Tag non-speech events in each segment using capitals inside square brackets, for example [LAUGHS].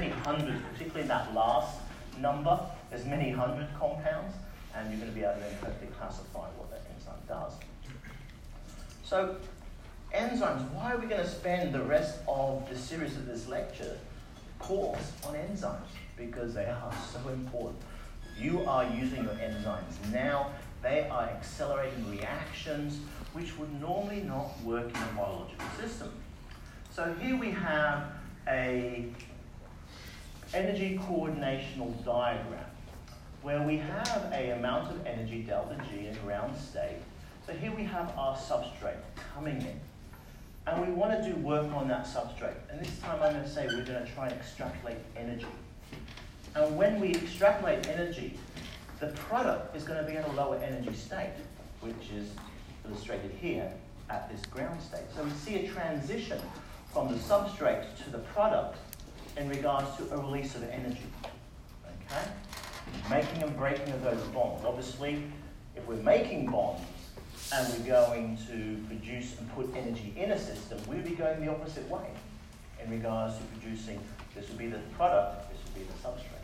many hundreds, particularly in that last number, there's many hundred compounds, and you're going to be able to then perfectly classify what that enzyme does. So, enzymes, why are we going to spend the rest of the series of this lecture course on enzymes? Because they are [LAUGHS] so important. You are using your enzymes now, they are accelerating reactions which would normally not work in a biological system. So here we have a energy coordinational diagram where we have a amount of energy delta G in ground state. So here we have our substrate coming in. And we want to do work on that substrate. And this time I'm going to say we're going to try and extrapolate energy. And when we extrapolate energy, the product is going to be at a lower energy state, which is illustrated here at this ground state. So we see a transition from the substrate to the product in regards to a release of energy. Okay? Making and breaking of those bonds. Obviously, if we're making bonds and we're going to produce and put energy in a system, we'll be going the opposite way in regards to producing, this would be the product, this would be the substrate.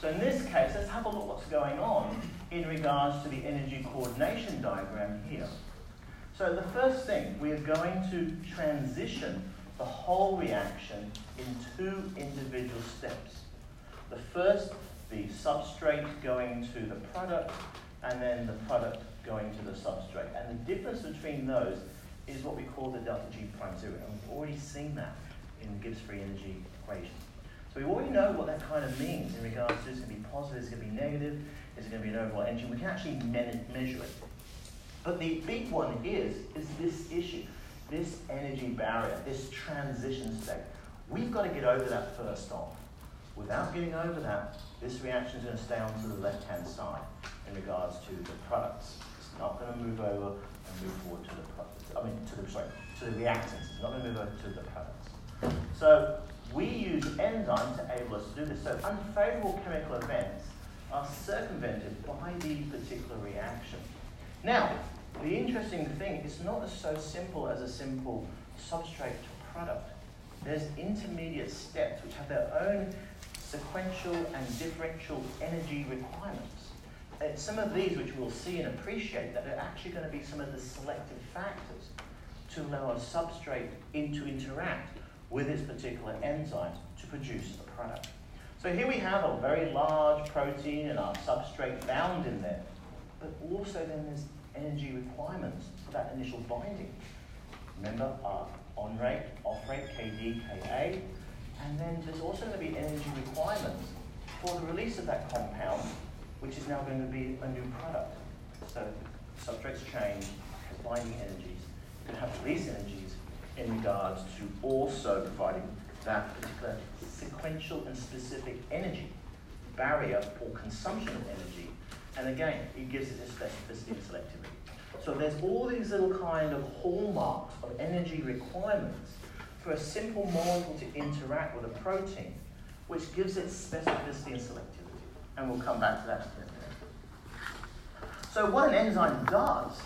So in this case, let's have a look what's going on in regards to the energy coordination diagram here. So the first thing, we are going to transition the whole reaction in two individual steps. The first, the substrate going to the product, and then the product going to the substrate. And the difference between those is what we call the delta G prime zero. And we've already seen that in Gibbs free energy equation. So we already know what that kind of means in regards to is it going to be positive, is it going to be negative, is it going to be an overall energy. We can actually measure it. But the big one is, is this issue, this energy barrier, this transition state. We've got to get over that first off. Without getting over that, this reaction is going to stay on to the left-hand side in regards to the products. It's not going to move over and move forward to the products. I mean, to the sorry, to the reactants. It's not going to move over to the products. So we use enzymes to enable us to do this. So unfavorable chemical events are circumvented by the particular reaction. Now, the interesting thing, it's not so simple as a simple substrate to product. There's intermediate steps which have their own sequential and differential energy requirements. And some of these, which we'll see and appreciate, that are actually going to be some of the selective factors to allow a substrate in to interact with this particular enzyme to produce the product. So here we have a very large protein and our substrate bound in there, but also then there's energy requirements for that initial binding. Remember our on rate, off rate, Kd, Ka, and then there's also going to be energy requirements for the release of that compound, which is now going to be a new product. So substrates change, binding energies, you have release energies, in regards to also providing that particular sequential and specific energy barrier or consumption of energy. And again, it gives it a specificity and selectivity. So there's all these little kind of hallmarks of energy requirements for a simple molecule to interact with a protein, which gives it specificity and selectivity. And we'll come back to that in a minute. So what an enzyme does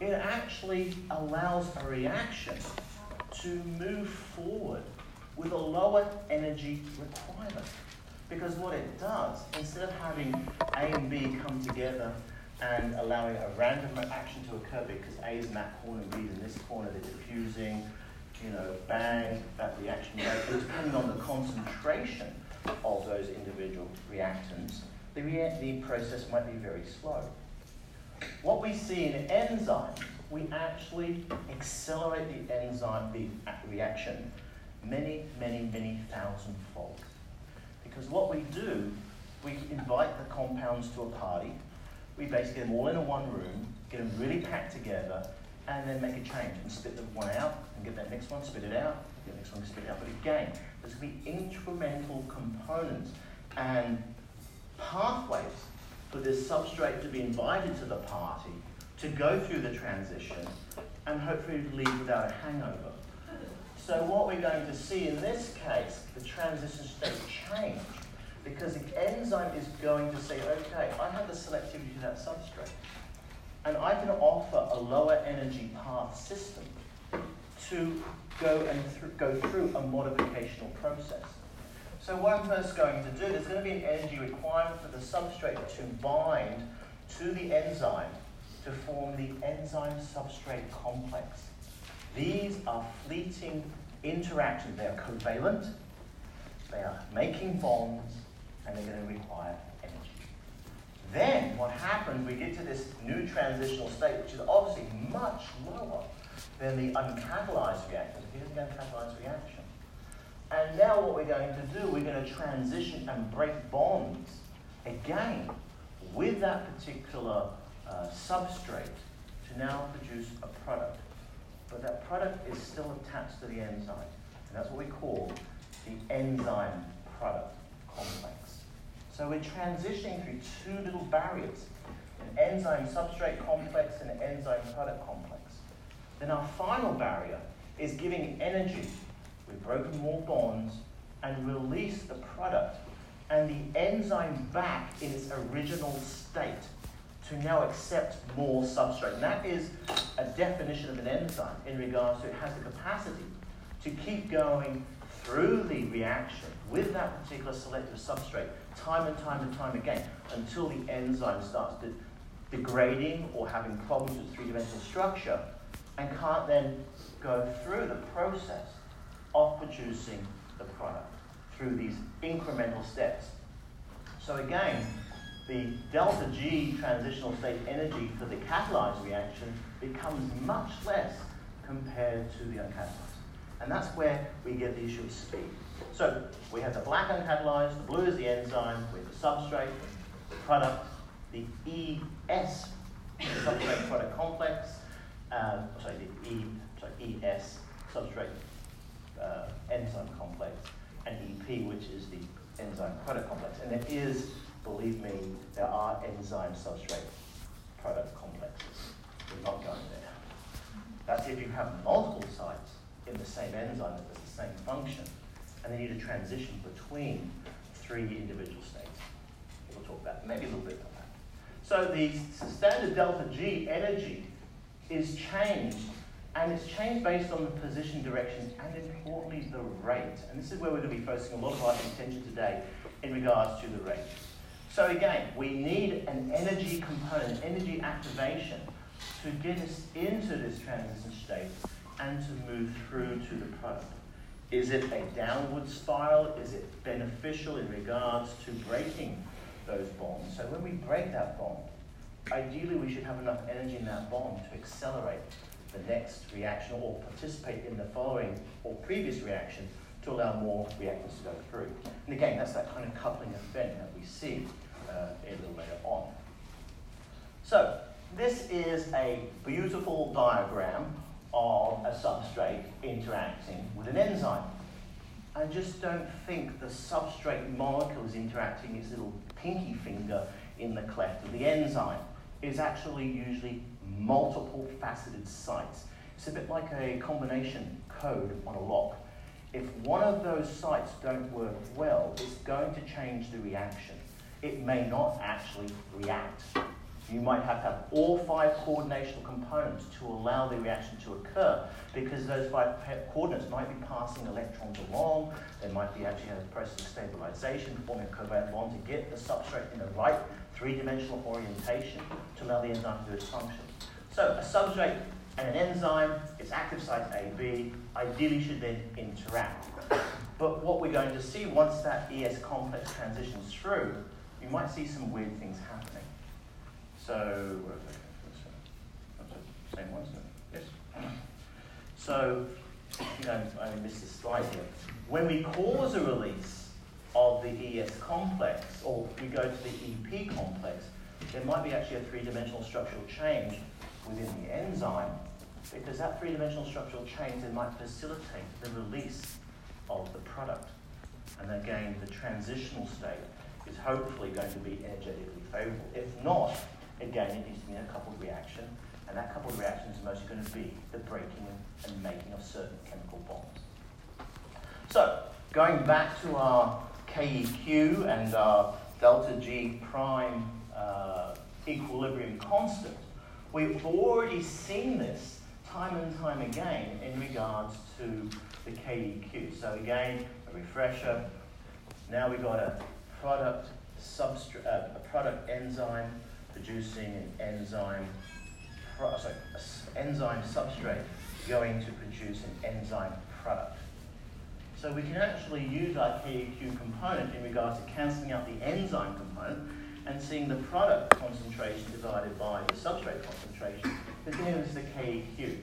it actually allows a reaction to move forward with a lower energy requirement. Because what it does, instead of having A and B come together and allowing a random action to occur because A is in that corner and B is in this corner, they're diffusing, you know, bang, that reaction goes, depending on the concentration of those individual reactants, the, the process might be very slow. What we see in enzymes, we actually accelerate the enzyme, the reaction, many, many, many thousand fold. Because what we do, we invite the compounds to a party, we basically get them all in a one room, get them really packed together, and then make a change and spit the one out and get that next one, spit it out, get the next one, spit it out. But again, there's going to be incremental components and pathways for this substrate to be invited to the party, to go through the transition, and hopefully leave without a hangover. So what we're going to see in this case, the transition state change, because the enzyme is going to say, okay, I have the selectivity to that substrate, and I can offer a lower energy path system to go and th- go through a modificational process. So what I'm first going to do, there's going to be an energy requirement for the substrate to bind to the enzyme to form the enzyme substrate complex. These are fleeting interactions. They are covalent, they are making bonds, and they're going to require energy. Then what happens, we get to this new transitional state, which is obviously much lower than the uncatalyzed reaction. Here's the uncatalyzed reaction. And now what we're going to do, we're going to transition and break bonds again with that particular uh, substrate to now produce a product. But that product is still attached to the enzyme. And that's what we call the enzyme product complex. So we're transitioning through two little barriers, an enzyme substrate complex and an enzyme product complex. Then our final barrier is giving energy. We've broken more bonds and release the product and the enzyme back in its original state to now accept more substrate. And that is a definition of an enzyme in regards to it has the capacity to keep going through the reaction with that particular selective substrate time and time and time again until the enzyme starts de- degrading or having problems with three-dimensional structure and can't then go through the process of producing the product through these incremental steps. So again, the delta G transitional state energy for the catalyzed reaction becomes much less compared to the uncatalyzed. And that's where we get the issue of speed. So we have the black uncatalyzed, the blue is the enzyme, with the substrate, the product, the ES, the substrate product complex, um, sorry, the E, sorry, ES substrate uh, enzyme complex, and EP, which is the enzyme product complex. And there is, believe me, there are enzyme substrate product complexes. We're not going there. That's if you have multiple sites in the same enzyme that does the same function, and they need a transition between three individual states. We'll talk about maybe a little bit about that. So the standard delta G energy is changed, and it's changed based on the position, direction, and importantly, the rate. And this is where we're going to be focusing a lot of our attention today in regards to the rate. So again, we need an energy component, energy activation, to get us into this transition state and to move through to the product. Is it a downward spiral? Is it beneficial in regards to breaking those bonds? So when we break that bond, ideally we should have enough energy in that bond to accelerate the next reaction or participate in the following or previous reaction to allow more reactants to go through. And again, that's that kind of coupling event that we see uh, a little later on. So this is a beautiful diagram of a substrate interacting with an enzyme. I just don't think the substrate molecule is interacting its little pinky finger in the cleft of the enzyme. It's actually usually multiple faceted sites. It's a bit like a combination code on a lock. If one of those sites don't work well, it's going to change the reaction. It may not actually react. You might have to have all five coordinational components to allow the reaction to occur because those five coordinates might be passing electrons along. They might be actually a process of stabilization, forming a covalent bond to get the substrate in the right three-dimensional orientation to allow the enzyme to do its function. So a substrate and an enzyme, its active site AB, ideally should then interact. But what we're going to see once that ES complex transitions through, you might see some weird things happening. So, same one, Yes. So, you know, I missed this slide here. When we cause a release of the ES complex, or we go to the EP complex, there might be actually a three-dimensional structural change within the enzyme, because that three-dimensional structural change then might facilitate the release of the product. And again, the transitional state is hopefully going to be energetically favorable. If not, again, it needs to be a coupled reaction, and that coupled reaction is mostly going to be the breaking and making of certain chemical bonds. So, going back to our KEQ and our delta G prime uh, equilibrium constant, we've already seen this time and time again in regards to the KEQ. So again, a refresher, Now we've got a product substrate, uh, a product enzyme producing an enzyme, sorry, enzyme substrate going to produce an enzyme product. So we can actually use our KEQ component in regards to cancelling out the enzyme component and seeing the product concentration divided by the substrate concentration is giving us the KEQ.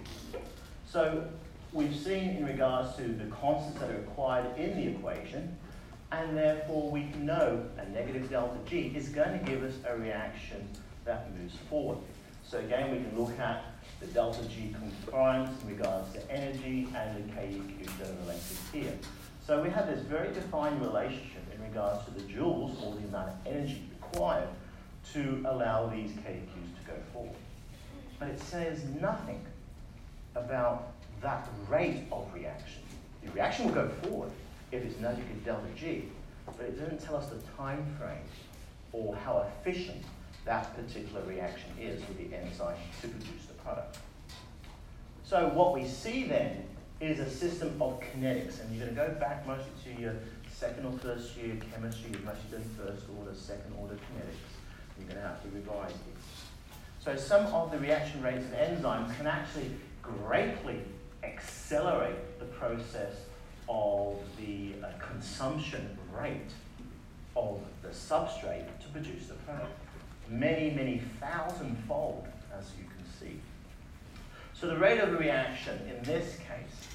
So we've seen in regards to the constants that are required in the equation, and therefore we can know a negative delta G is going to give us a reaction that moves forward. So again, we can look at the delta G compliance in regards to energy and the KEQ that are related here. So we have this very defined relationship in regards to the joules or the amount of energy required to allow these KEQs to go forward. But it says nothing about that rate of reaction. The reaction will go forward if it's negative delta G, but it doesn't tell us the time frame or how efficient that particular reaction is with the enzyme to produce the product. So what we see then is a system of kinetics, and you're going to go back mostly to your second or first year chemistry, you're mostly doing first order, second order kinetics. You're going to have to revise these. So some of the reaction rates of enzymes can actually greatly accelerate the process of the uh, consumption rate of the substrate to produce the product many, many thousand fold, as you can see. So the rate of reaction in this case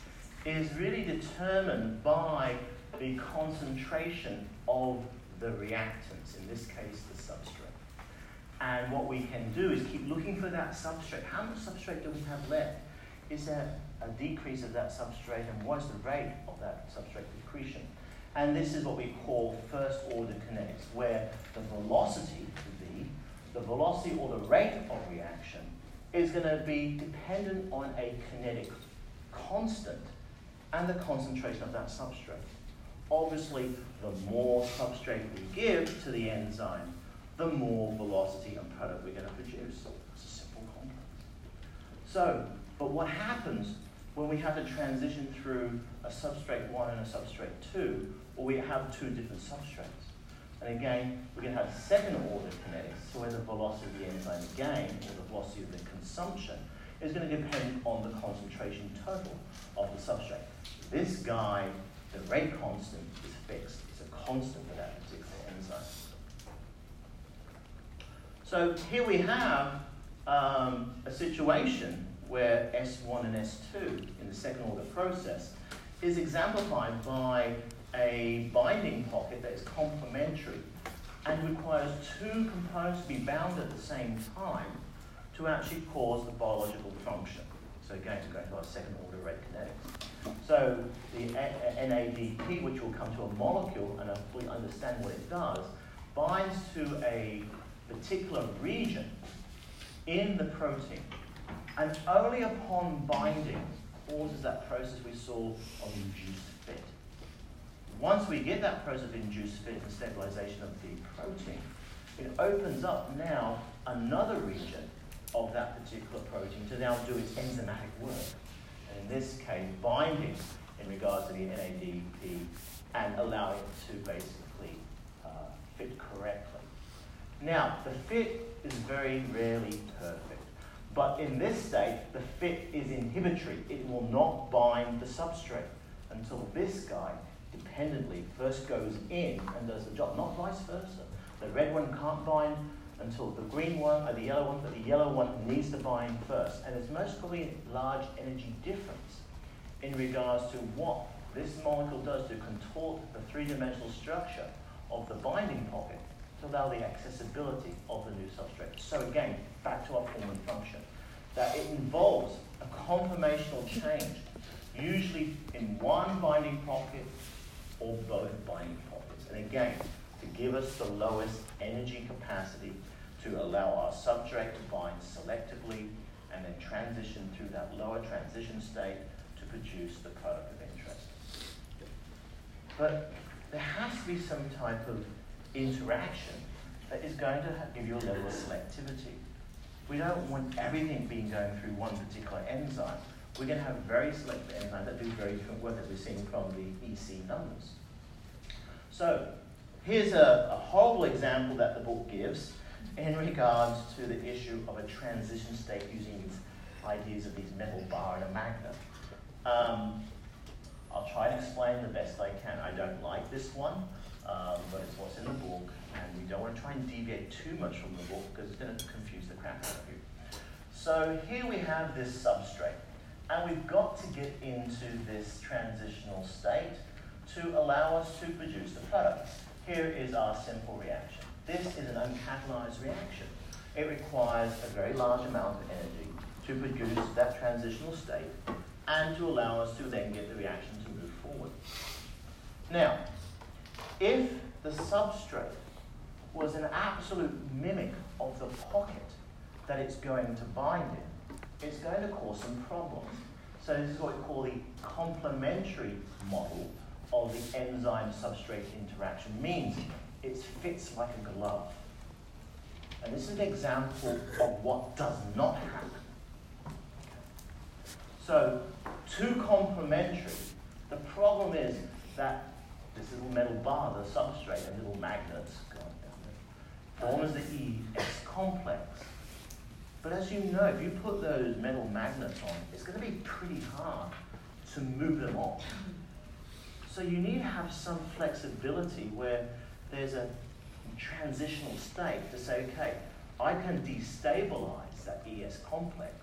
is really determined by the concentration of the reactants, in this case the substrate. And what we can do is keep looking for that substrate. How much substrate do we have left? Is there a decrease of that substrate and what is the rate of that substrate decretion? And this is what we call first order kinetics, where the velocity, the velocity or the rate of reaction is going to be dependent on a kinetic constant and the concentration of that substrate. Obviously, the more substrate we give to the enzyme, the more velocity and product we're going to produce. It's a simple complex. So, but what happens when we have to transition through a substrate 1 and a substrate 2, or we have two different substrates? And again, we're going to have second order kinetics, so where the velocity of the enzyme gain, or the velocity of the consumption, is going to depend on the concentration total of the substrate. This guy, the rate constant, is fixed. It's a constant for that particular enzyme. So here we have um, a situation where S1 and S2 in the second order process is exemplified by a binding pocket that is complementary and requires two components to be bound at the same time to actually cause the biological function. So again, we're going to our second order rate kinetics. So the NADP, which will come to a molecule and we understand what it does, binds to a particular region in the protein. And only upon binding causes that process we saw of induced fit. Once we get that process of induced fit and stabilization of the protein, it opens up now another region of that particular protein to now do its enzymatic work. And in this case, binding in regards to the NADP and allowing it to basically uh, fit correctly. Now, the fit is very rarely perfect. But in this state, the fit is inhibitory. It will not bind the substrate until this guy independently first goes in and does the job, not vice versa. The red one can't bind until the green one or the yellow one, but the yellow one needs to bind first. And there's most probably a large energy difference in regards to what this molecule does to contort the three-dimensional structure of the binding pocket to allow the accessibility of the new substrate. So again, back to our form and function, that it involves a conformational change, usually in one binding pocket or both binding pockets. And again, to give us the lowest energy capacity to allow our substrate to bind selectively and then transition through that lower transition state to produce the product of interest. But there has to be some type of interaction that is going to give you a level of selectivity. We don't want everything being going through one particular enzyme we're going to have very selective enzymes that do very different work as we've seen from the EC numbers. So Here's a, a horrible example that the book gives in regards to the issue of a transition state using these ideas of these metal bar and a magnet. Um, I'll try and explain the best I can. I don't like this one, um, but it's what's in the book, and we don't want to try and deviate too much from the book because it's going to confuse the crap out of you. So here we have this substrate, and we've got to get into this transitional state to allow us to produce the product. Here is our simple reaction. This is an uncatalyzed reaction. It requires a very large amount of energy to produce that transitional state and to allow us to then get the reaction to move forward. Now, if the substrate was an absolute mimic of the pocket that it's going to bind in, it's going to cause some problems. So this is what we call the complementary model of the enzyme substrate interaction. Means it fits like a glove. And this is an example of what does not happen. So, two complementary. The problem is that this little metal bar, the substrate, and little magnets going down there, form as the ES complex. But as you know, if you put those metal magnets on, it's going to be pretty hard to move them off. So you need to have some flexibility where there's a transitional state to say, okay, I can destabilize that ES complex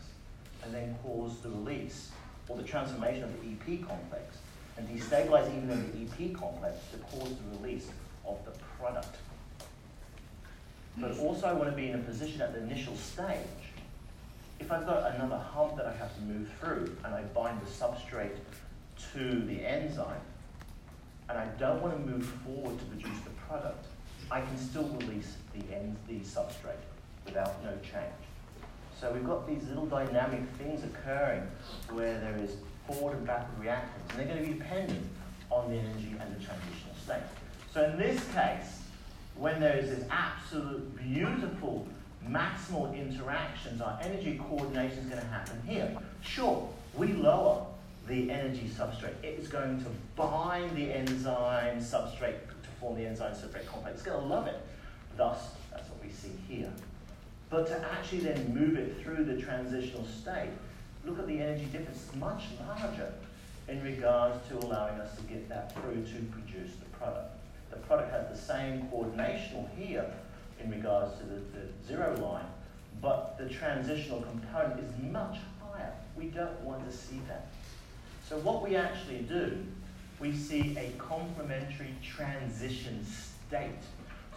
and then cause the release or the transformation of the EP complex and destabilize even the EP complex to cause the release of the product. But hmm. also I want to be in a position at the initial stage. If I've got another hump that I have to move through and I bind the substrate to the enzyme, and I don't want to move forward to produce the product, I can still release the end, the substrate without no change. So we've got these little dynamic things occurring where there is forward and backward reactants, and they're going to be dependent on the energy and the transitional state. So in this case, when there is this absolute beautiful maximal interactions, our energy coordination is going to happen here. Sure, we lower the energy substrate. It is going to bind the enzyme substrate to form the enzyme substrate complex. It's going to love it. Thus, that's what we see here. But to actually then move it through the transitional state, look at the energy difference. It's much larger in regards to allowing us to get that through to produce the product. The product has the same coordinational here in regards to the, the zero line, but the transitional component is much higher. We don't want to see that. So what we actually do, we see a complementary transition state.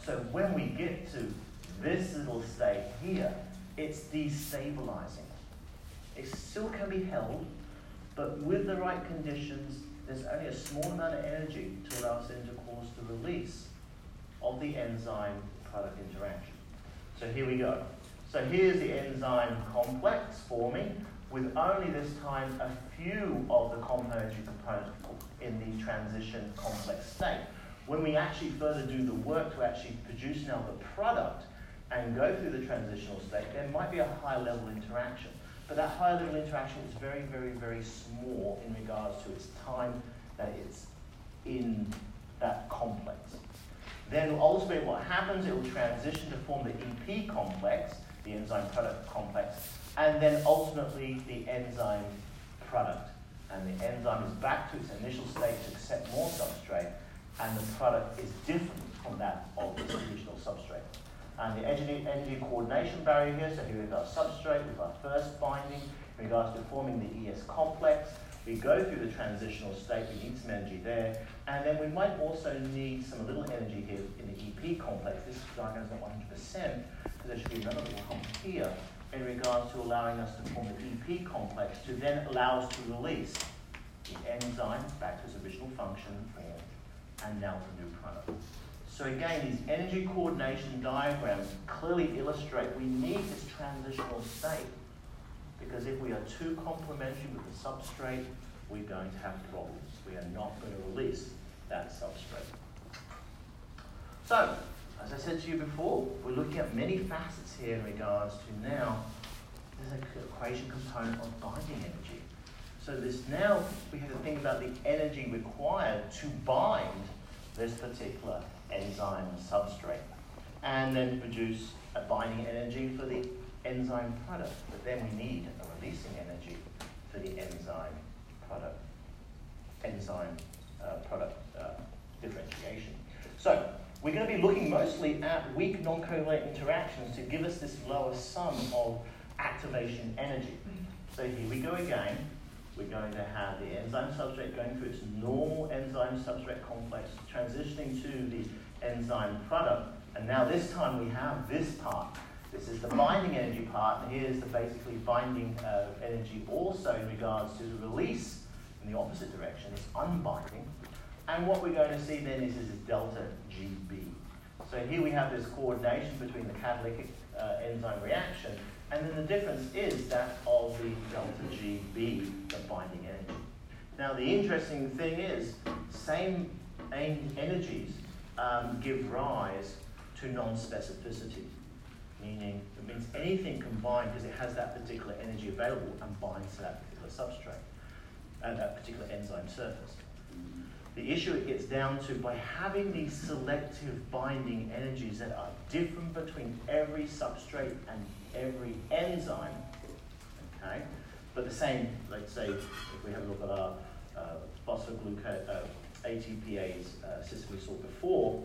So when we get to this little state here, it's destabilizing. It still can be held, but with the right conditions, there's only a small amount of energy to allow us then to release of the enzyme product interaction. So here we go. So here's the enzyme complex forming with only this time a few of the components in the transition complex state. When we actually further do the work to actually produce now the product and go through the transitional state, there might be a high level interaction. But that high level interaction is very, very, very small in regards to its time that it's in that complex. Then ultimately what happens, it will transition to form the EP complex, the enzyme product complex, and then ultimately the enzyme product. And the enzyme is back to its initial state to accept more substrate, and the product is different from that of its original substrate. And the energy, coordination barrier here, so here we've got substrate, we've got first binding in regards to forming the ES complex. We go through the transitional state, we need some energy there, and then we might also need some little energy here in the EP complex. This diagram is not 100%, because there should be another little hump here in regards to allowing us to form the EP complex to then allow us to release the enzyme back to its original function form and now the new product. So again, these energy coordination diagrams clearly illustrate we need this transitional state because if we are too complementary with the substrate, we're going to have problems. We are not going to release that substrate. So, as I said to you before, we're looking at many facets here in regards to now there's an equation component of binding energy. So this now we have to think about the energy required to bind this particular enzyme substrate and then produce a binding energy for the enzyme product. But then we need a releasing energy for the enzyme product, enzyme uh, product uh, differentiation. So we're going to be looking mostly at weak non-covalent interactions to give us this lower sum of activation energy. So here we go again. We're going to have the enzyme substrate going through its normal enzyme substrate complex, transitioning to the enzyme product. And now this time we have this part. This is the binding energy part, and here's the basically binding uh, energy also in regards to the release in the opposite direction. It's unbinding. And what we're going to see then is, is delta GB. So here we have this coordination between the catalytic uh, enzyme reaction, and then the difference is that of the delta GB, the binding energy. Now the interesting thing is, same energies um, give rise to non-specificity, meaning it means anything combined because it has that particular energy available and binds to that particular substrate and that particular enzyme surface. The issue it gets down to by having these selective binding energies that are different between every substrate and every enzyme, okay, but the same, let's say, if we have a look at our uh, phosphoglucose, uh, ATPase uh, system we saw before,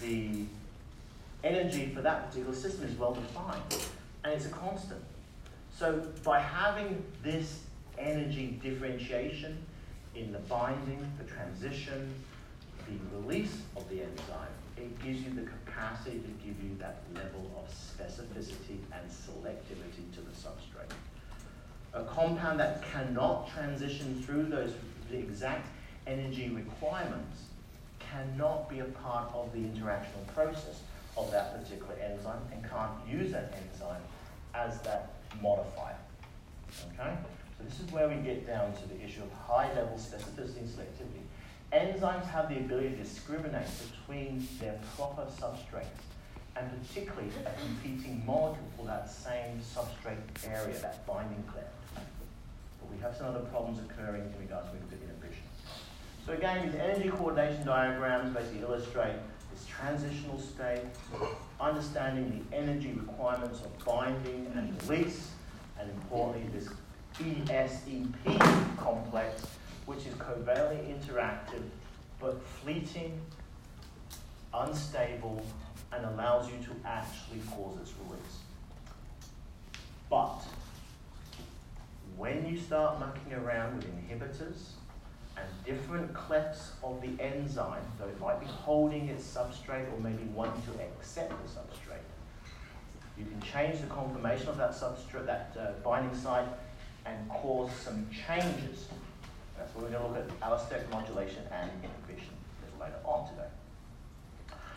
the energy for that particular system is well defined and it's a constant. So by having this energy differentiation in the binding, the transition, the release of the enzyme, it gives you the capacity to give you that level of specificity and selectivity to the substrate. A compound that cannot transition through those exact energy requirements cannot be a part of the interactional process of that particular enzyme and can't use that enzyme as that modifier. Okay? So this is where we get down to the issue of high level specificity and selectivity. Enzymes have the ability to discriminate between their proper substrates and particularly a competing molecule for that same substrate area, that binding cleft. But we have some other problems occurring in regards to inhibition. So again, these energy coordination diagrams basically illustrate this transitional state, understanding the energy requirements of binding and release, and importantly, this ESEP complex, which is covalently interactive but fleeting, unstable, and allows you to actually cause its release. But when you start mucking around with inhibitors and different clefts of the enzyme, though it might be holding its substrate or maybe wanting to accept the substrate, you can change the conformation of that substrate, that uh, binding site, and cause some changes. That's what we're going to look at allosteric modulation and inhibition a little later on today.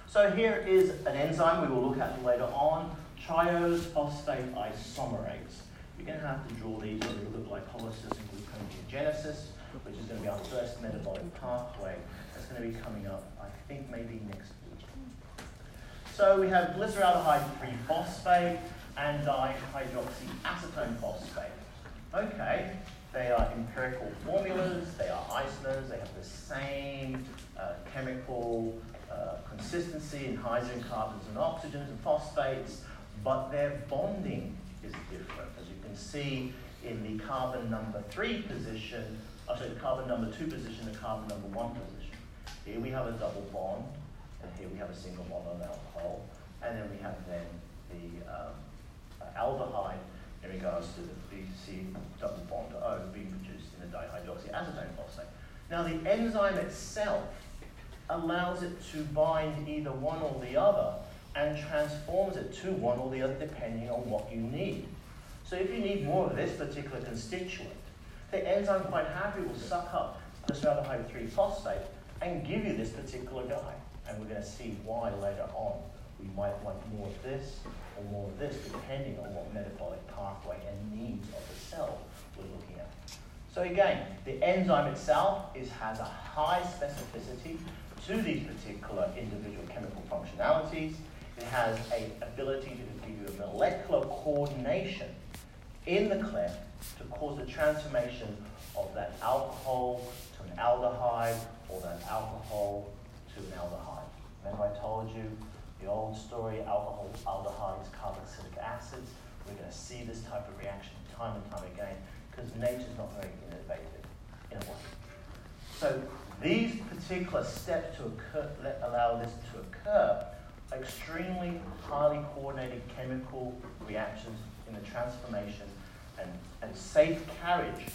So here is an enzyme we will look at later on, triose phosphate isomerase. You're going to have to draw these when we look at glycolysis and gluconeogenesis, which is going to be our first metabolic pathway. That's going to be coming up, I think, maybe next week. So we have glyceraldehyde 3-phosphate and dihydroxyacetone phosphate. Okay, they are empirical formulas, they are isomers, they have the same uh, chemical uh, consistency in hydrogen, carbons, and oxygens and phosphates, but their bonding is different. As you can see in the carbon number three position, sorry, the carbon number two position, the carbon number one position. Here we have a double bond, and here we have a single bond on alcohol, and then we have then the um, aldehyde in regards to the BC double bond O being produced in the dihydroxyacetone phosphate. Now the enzyme itself allows it to bind either one or the other and transforms it to one or the other depending on what you need. So if you need more of this particular constituent, the enzyme quite happily will suck up this aldehyde 3 phosphate and give you this particular guy. And we're going to see why later on. We might want more of this or more of this depending on what metabolic pathway and needs of the cell we're looking at. So again, the enzyme itself is, has a high specificity to these particular individual chemical functionalities. It has an ability to give you a molecular coordination in the cleft to cause the transformation of that alcohol to an aldehyde or that alcohol to an aldehyde. Remember I told you the old story, alcohol aldehydes, carboxylic acids. We're going to see this type of reaction time and time again because nature's not very innovative in a way. So these particular steps to occur, allow this to occur are extremely highly coordinated chemical reactions in the transformation and, and safe carriage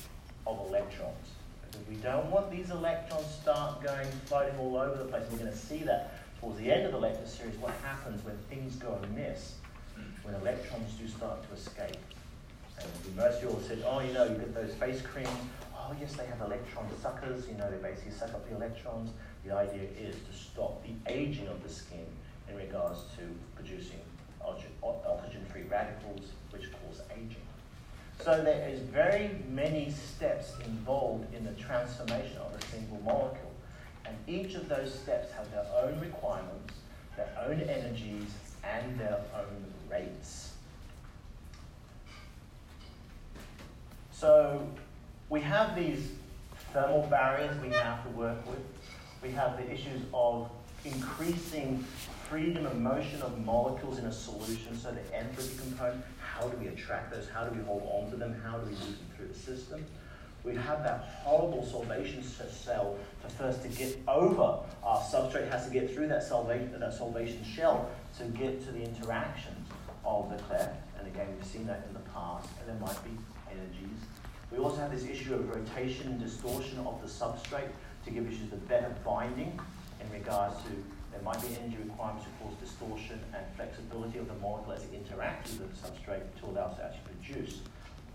of electrons. Because we don't want these electrons start going floating all over the place. We're going to see that towards the end of the lecture series what happens when things go amiss, when electrons do start to escape. And most of you all said, oh, you know, you get those face creams. Oh, yes, they have electron suckers. You know, they basically suck up the electrons. The idea is to stop the aging of the skin in regards to producing oxygen-free radicals, which cause aging. So there is very many steps involved in the transformation of a single molecule. And each of those steps have their own requirements, their own energies, and their own rates. So we have these thermal barriers we have to work with. We have the issues of increasing freedom of motion of molecules in a solution, so the entropy component, how do we attract those? How do we hold on to them? How do we move them through the system? We have that horrible solvation cell to first to get over our substrate has to get through that solvation, that solvation shell to get to the interactions of the cleft. And again, we've seen that in the past, and there might be energies. We also have this issue of rotation and distortion of the substrate to give issues of better binding in regards to there might be energy requirements to cause distortion and flexibility of the molecule as it interacts with the substrate to allow us to actually produce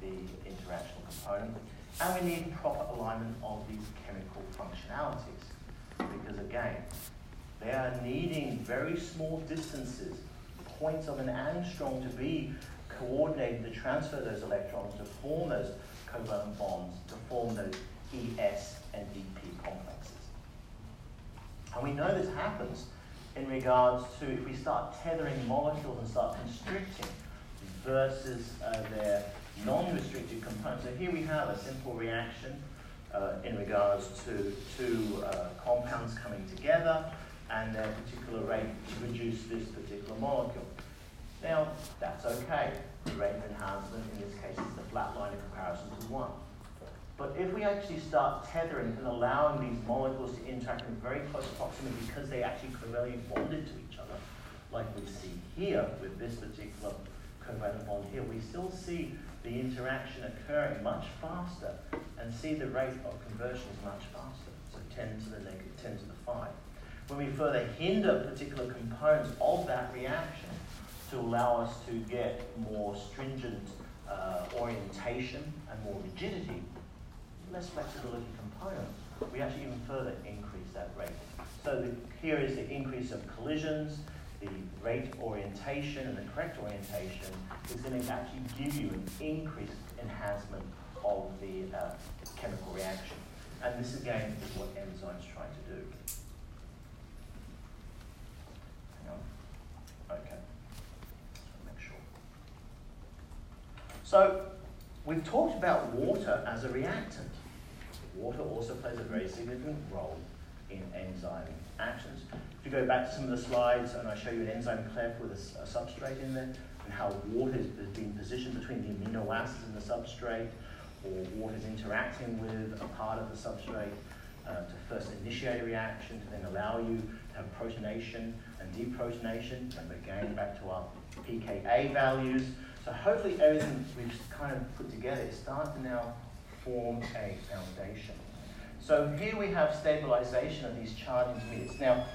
the interactional component. And we need proper alignment of these chemical functionalities. Because again, they are needing very small distances, points of an angstrom to be coordinated to transfer those electrons, to form those covalent bonds, to form those ES and EP complexes. And we know this happens in regards to if we start tethering molecules and start constricting versus uh, their non-restricted components. So here we have a simple reaction uh, in regards to two uh, compounds coming together and their particular rate to produce this particular molecule. Now, that's okay. The rate of enhancement in this case is the flat line in comparison to 1. But if we actually start tethering and allowing these molecules to interact in very close proximity because they actually covalently bonded to each other, like we see here with this particular covalent bond here, we still see the interaction occurring much faster and see the rate of conversion is much faster, so 10 to the negative 10 to the 5. When we further hinder particular components of that reaction to allow us to get more stringent uh, orientation and more rigidity, less flexibility component, we actually even further increase that rate. So the, here is the increase of collisions, the rate orientation and the correct orientation is going to actually give you an increased enhancement of the uh, chemical reaction. And this again is what enzymes try to do. Hang on. Okay. Make sure. So we've talked about water as a reactant. Water also plays a very significant role in enzyme actions. If you go back to some of the slides and I show you an enzyme cleft with a, a substrate in there, and how water is being positioned between the amino acids in the substrate, or water is interacting with a part of the substrate uh, to first initiate a reaction, to then allow you to have protonation and deprotonation, and again back to our pKa values. So hopefully everything we've kind of put together is starting to now form a foundation. So here we have stabilization of these charged intermediates. Now,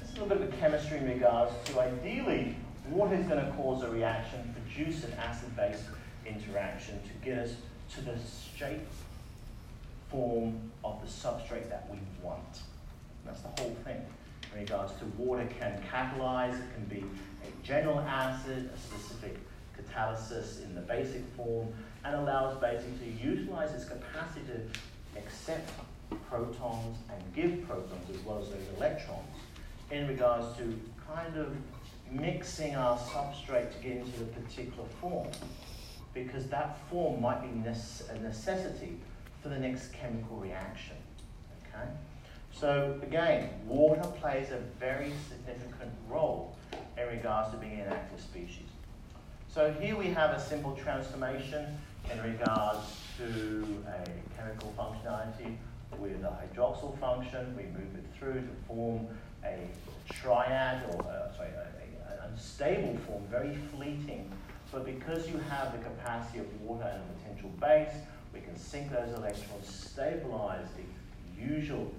it's a little bit of a chemistry in regards to ideally what is going to cause a reaction, produce an acid-base interaction to get us to the shape form of the substrate that we want. That's the whole thing. In regards to water can catalyze, it can be a general acid, a specific catalysis in the basic form, and allows basically to utilize its capacity to accept protons and give protons as well as those electrons in regards to kind of mixing our substrate to get into a particular form because that form might be a necessity for the next chemical reaction. Okay? So again, water plays a very significant role in regards to being an active species. So here we have a simple transformation in regards to a chemical functionality with a hydroxyl function. We move it through to form a triad, or uh, sorry, an unstable form, very fleeting. But because you have the capacity of water and a potential base, we can sink those electrons, stabilize the usual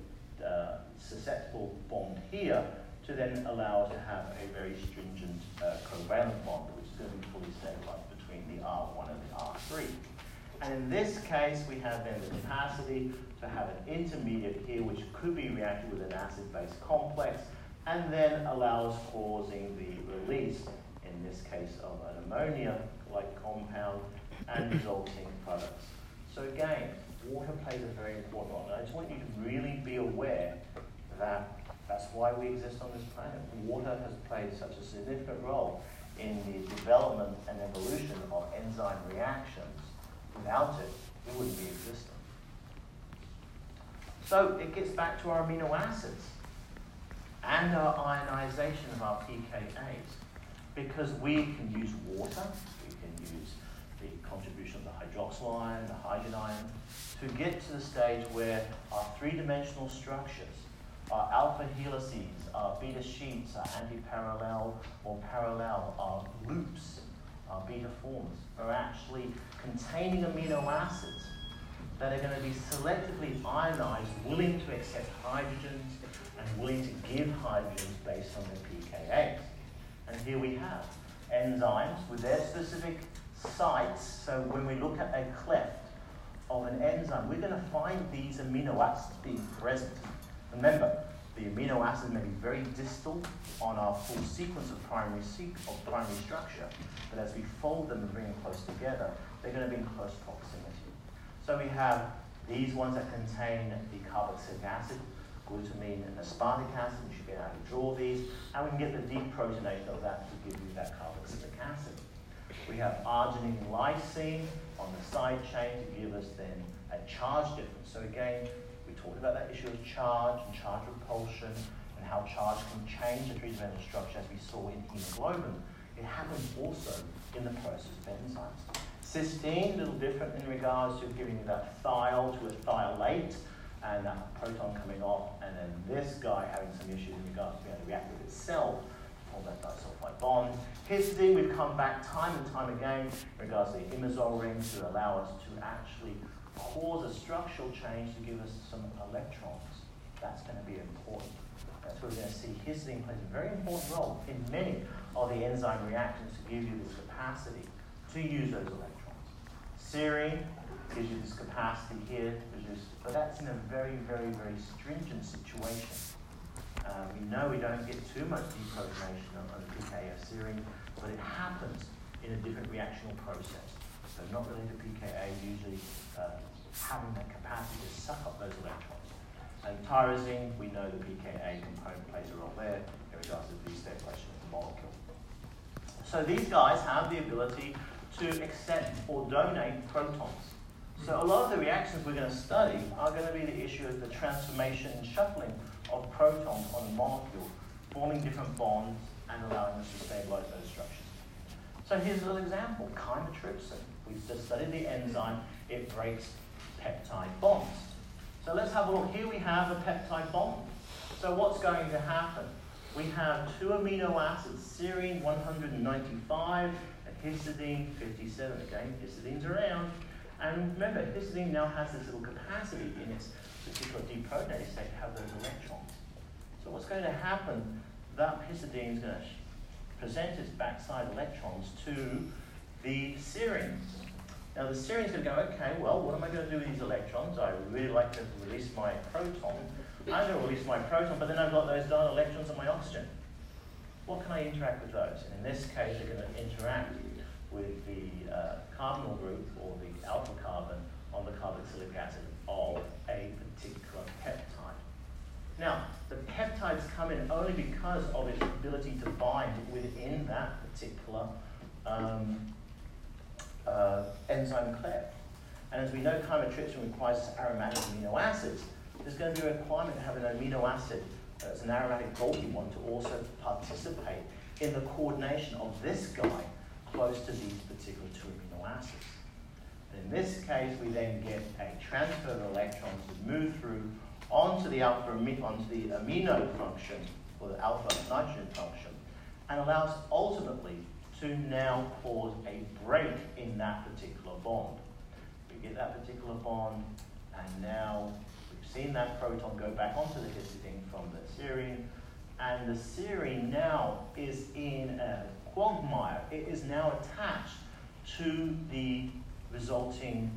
uh, susceptible bond here to then allow us to have a very stringent uh, covalent bond, which is going to be fully stabilized R1 and the R3. And in this case, we have then the capacity to have an intermediate here, which could be reacted with an acid-base complex, and then allows causing the release, in this case, of an ammonia-like compound and resulting products. So again, water plays a very important role. And I just want you to really be aware that that's why we exist on this planet. Water has played such a significant role in the development and evolution of enzyme reactions. Without it, we wouldn't be existing. So it gets back to our amino acids and our ionization of our pKa's. Because we can use water, we can use the contribution of the hydroxyl ion, the hydrogen ion, to get to the stage where our three-dimensional structures, our alpha helices, our beta sheets, our anti-parallel or parallel, our loops, our beta forms, are actually containing amino acids that are going to be selectively ionized, willing to accept hydrogens and willing to give hydrogens based on their pKa's. And here we have enzymes with their specific sites. So when we look at a cleft of an enzyme, we're going to find these amino acids being present. Remember, the amino acids may be very distal on our full sequence of primary, of primary structure, but as we fold them and bring them close together, they're going to be in close proximity. So we have these ones that contain the carboxylic acid, glutamine and aspartic acid. You should be able to draw these. And we can get the deprotonation of that to give you that carboxylic acid. We have arginine lysine on the side chain to give us then a charge difference. So again, talked about that issue of charge and charge repulsion and how charge can change the three-dimensional structure as we saw in hemoglobin. It happens also in the process of enzymes. Cysteine, a little different in regards to giving that thiol to a thiolate and that proton coming off, and then this guy having some issues in regards to being able to react with itself form that disulfide bond. Histidine, we've come back time and time again in regards to the imidazole rings to allow us to actually cause a structural change to give us some electrons. That's going to be important. That's where we're going to see histidine plays a very important role in many of the enzyme reactions to give you this capacity to use those electrons. Serine gives you this capacity here but that's in a very, very, very stringent situation. Uh, we know we don't get too much deprotonation on, the pKa of serine, but it happens in a different reactional process. So not really the pKa usually uh, having the capacity to suck up those electrons. And tyrosine, we know the pKa component plays a role there in regards to the destabilization of the molecule. So these guys have the ability to accept or donate protons. So a lot of the reactions we're going to study are going to be the issue of the transformation and shuffling of protons on a molecule, forming different bonds and allowing us to stabilize those structures. So here's a little example, chymotrypsin. We've just studied the enzyme, it breaks peptide bonds. So let's have a look. Here we have a peptide bond. So what's going to happen? We have two amino acids, serine 195 and histidine 57. Again, histidine's around. And remember, histidine now has this little capacity in its particular deprotonated state to have those electrons. So what's going to happen, that histidine is going to present its backside electrons to the serine. Now the going to go, okay, well, what am I going to do with these electrons? I really like to release my proton. I'm going to release my proton, but then I've got those darn electrons on my oxygen. What can I interact with those? And in this case, they're going to interact with the uh, carbonyl group or the alpha carbon on the carboxylic acid of a particular peptide. Now, the peptides come in only because of its ability to bind within that particular um, uh, enzyme cleft. And as we know, chymotrypsin requires aromatic amino acids. there's going to be a requirement to have an amino acid that's an aromatic bulky one to also participate in the coordination of this guy close to these particular two amino acids. In this case, we then get a transfer of electrons to move through onto the alpha onto the amino function or the alpha nitrogen function, and allows ultimately to now cause a break in that particular bond. We get that particular bond, and now we've seen that proton go back onto the histidine from the serine, and the serine now is in a quagmire. It is now attached to the resulting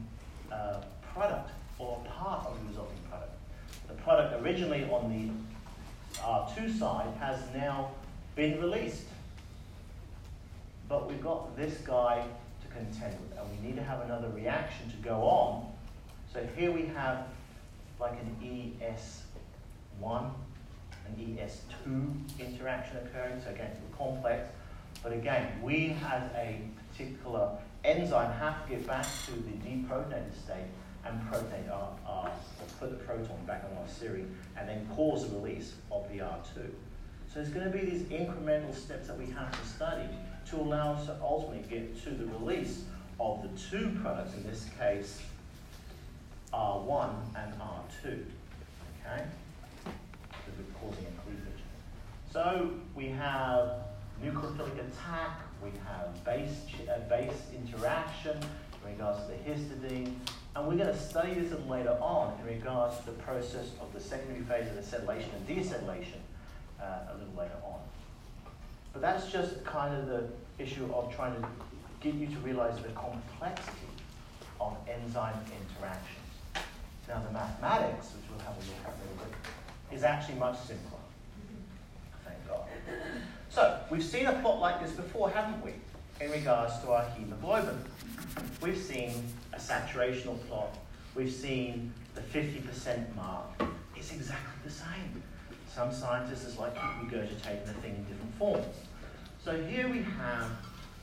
uh, product or part of the resulting product. The product originally on the R2 side has now been released. But we've got this guy to contend with, and we need to have another reaction to go on. So here we have like an ES1, an ES2 interaction occurring. So again, it's complex. But again, we as a particular enzyme have to get back to the deprotonated state and protonate our, our put the proton back on our serine and then cause the release of the R2. So there's going to be these incremental steps that we have to study to allow us to ultimately get to the release of the two products, in this case, R1 and R2. Okay? Because we're causing a cleavage. So we have nucleophilic attack, we have base, uh, base interaction in regards to the histidine, and we're going to study this a little later on in regards to the process of the secondary phase of acetylation and deacetylation uh, a little later on. But that's just kind of the issue of trying to get you to realize the complexity of enzyme interactions. Now the mathematics, which we'll have a look at a little bit, is actually much simpler. Thank God. So, we've seen a plot like this before, haven't we, in regards to our hemoglobin? We've seen a saturational plot. We've seen the 50% mark. It's exactly the same. Some scientists is like regurgitating the thing in different forms. So here we have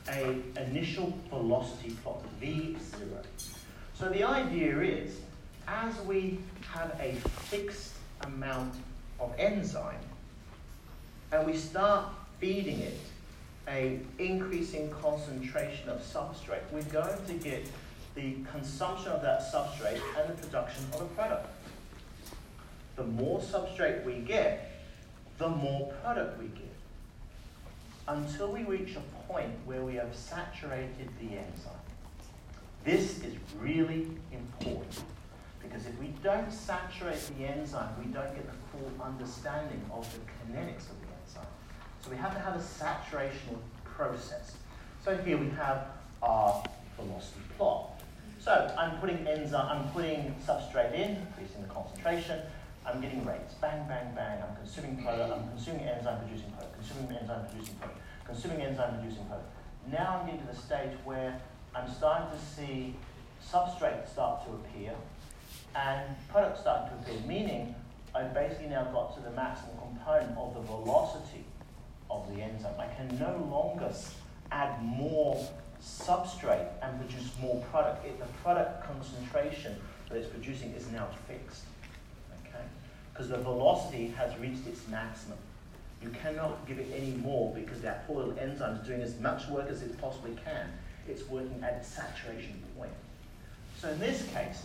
a initial velocity plot, V0. So the idea is, as we have a fixed amount of enzyme, and we start feeding it a increasing concentration of substrate, we're going to get the consumption of that substrate and the production of a product. The more substrate we get, the more product we get. Until we reach a point where we have saturated the enzyme. This is really important because if we don't saturate the enzyme, we don't get the full understanding of the kinetics of the enzyme. So we have to have a saturational process. So here we have our velocity plot. So I'm putting enzyme, I'm putting substrate in, increasing the concentration. I'm getting rates. Bang, bang, bang. I'm consuming product. I'm consuming enzyme producing product. Consuming enzyme producing product. Consuming enzyme producing product. Now I'm getting to the stage where I'm starting to see substrate start to appear and product starting to appear, meaning I've basically now got to the maximum component of the velocity of the enzyme. I can no longer add more substrate and produce more product. It, the product concentration that it's producing is now fixed. Because the velocity has reached its maximum. You cannot give it any more because that poor enzyme is doing as much work as it possibly can. It's working at its saturation point. So in this case,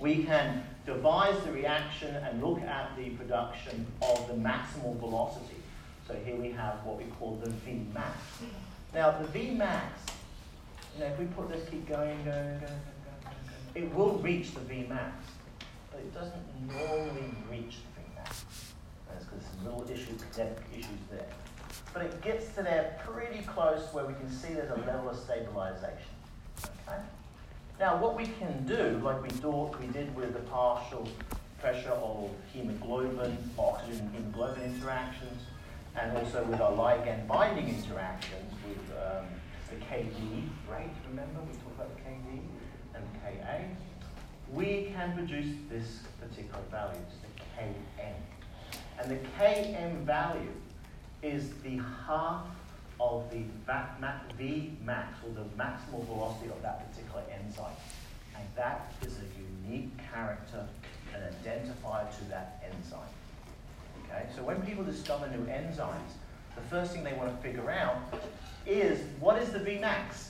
we can devise the reaction and look at the production of the maximal velocity. So here we have what we call the Vmax. Now the Vmax, you know, if we put this, keep going, going, going, going, going, it will reach the Vmax, it doesn't normally reach the Vmax. That's because some little issues, issues there. But it gets to there pretty close where we can see there's a level of stabilization. Okay? Now, what we can do, like we, do, we did with the partial pressure of hemoglobin, oxygen hemoglobin interactions, and also with our ligand binding interactions with um, the KD rate, remember we talked about the KD and the KA, we can produce this particular value, the Km. And the Km value is the half of the V max, or the maximal velocity of that particular enzyme. And that is a unique character an identifier to that enzyme. Okay, so when people discover new enzymes, the first thing they want to figure out is what is the Vmax?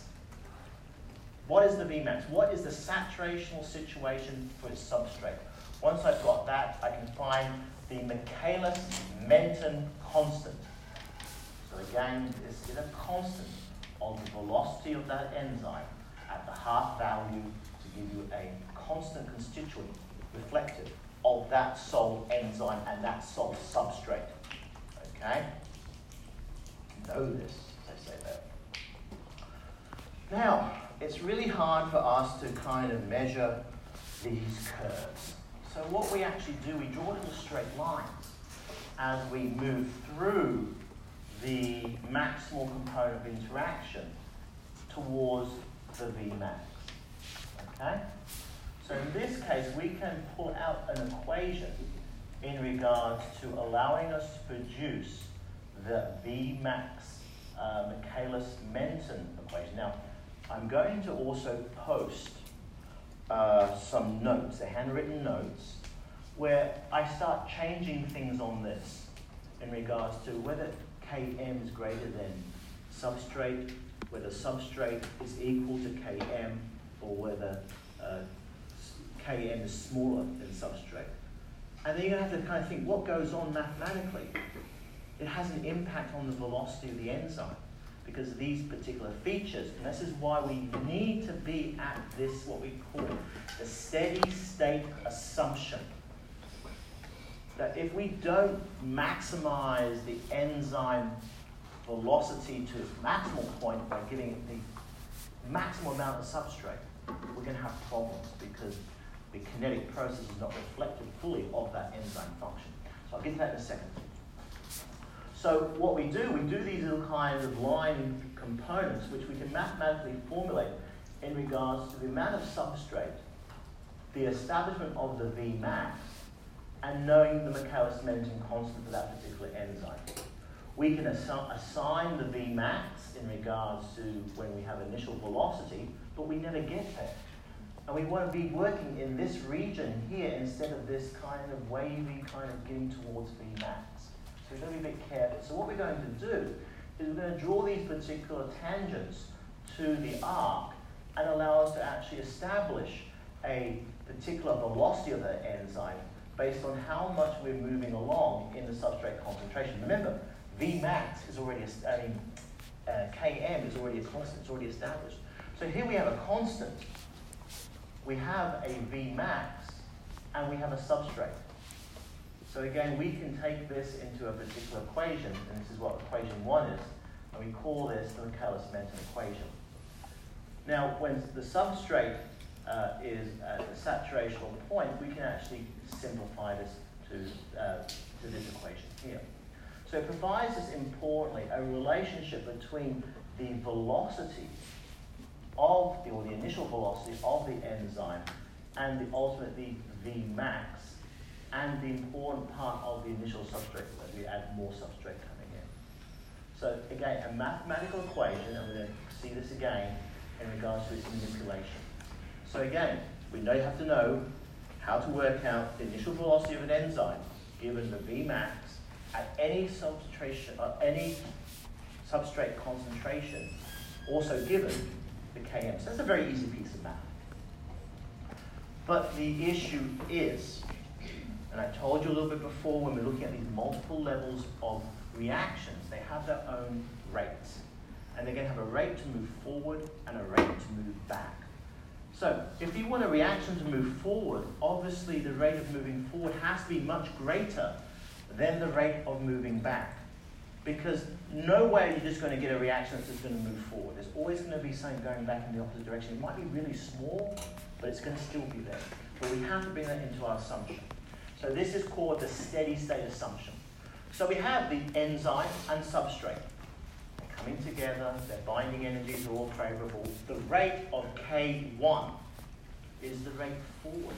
What is the Vmax? What is the saturational situation for its substrate? Once I've got that, I can find the Michaelis-Menten constant. So again, this is a constant of the velocity of that enzyme at the half value to give you a constant constituent reflective of that sole enzyme and that sole substrate. Okay? Know this, as I say. Now, it's really hard for us to kind of measure these curves. So what we actually do, we draw little straight lines as we move through the maximal component of interaction towards the Vmax. Okay? So in this case, we can pull out an equation in regards to allowing us to produce the Vmax uh, Michaelis-Menten equation. Now, I'm going to also post uh, some notes, the handwritten notes, where I start changing things on this in regards to whether Km is greater than substrate, whether substrate is equal to Km, or whether uh, Km is smaller than substrate. And then to have to kind of think what goes on mathematically. It has an impact on the velocity of the enzyme because of these particular features. And this is why we need to be at this, what we call the steady state assumption. That if we don't maximize the enzyme velocity to its maximal point by giving it the maximal amount of substrate, we're going to have problems because the kinetic process is not reflected fully of that enzyme function. So I'll get to that in a second. So what we do, we do these little kinds of line components which we can mathematically formulate in regards to the amount of substrate, the establishment of the Vmax, and knowing the Michaelis-Menten constant for that particular enzyme. We can assi assign the Vmax in regards to when we have initial velocity, but we never get there. And we want to be working in this region here instead of this kind of wavy kind of getting towards Vmax. So we've got to be a bit careful. So what we're going to do is we're going to draw these particular tangents to the arc and allow us to actually establish a particular velocity of the enzyme based on how much we're moving along in the substrate concentration. Remember, Vmax is already, I mean, uh, Km is already a constant, it's already established. So here we have a constant. We have a Vmax and we have a substrate. So again, we can take this into a particular equation, and this is what equation one is, and we call this the Michaelis-Menten equation. Now, when the substrate uh, is at a saturational point, we can actually simplify this to, uh, to this equation here. So it provides us, importantly, a relationship between the velocity of the, or the initial velocity of the enzyme and the ultimately V max and the important part of the initial substrate that we add more substrate coming in. So again, a mathematical equation, and we're going to see this again in regards to its manipulation. So again, we know you have to know how to work out the initial velocity of an enzyme given the Vmax at any substitution, uh, any substrate concentration, also given the Km. So that's a very easy piece of math. But the issue is and I told you a little bit before when we're looking at these multiple levels of reactions, they have their own rates. And they're going to have a rate to move forward and a rate to move back. So if you want a reaction to move forward, obviously the rate of moving forward has to be much greater than the rate of moving back. Because no way you're just going to get a reaction that's just going to move forward. There's always going to be something going back in the opposite direction. It might be really small, but it's going to still be there. But we have to bring that into our assumption. So this is called the steady state assumption. So we have the enzyme and substrate. They're coming together, their binding energies are all favorable. The rate of K1 is the rate forward.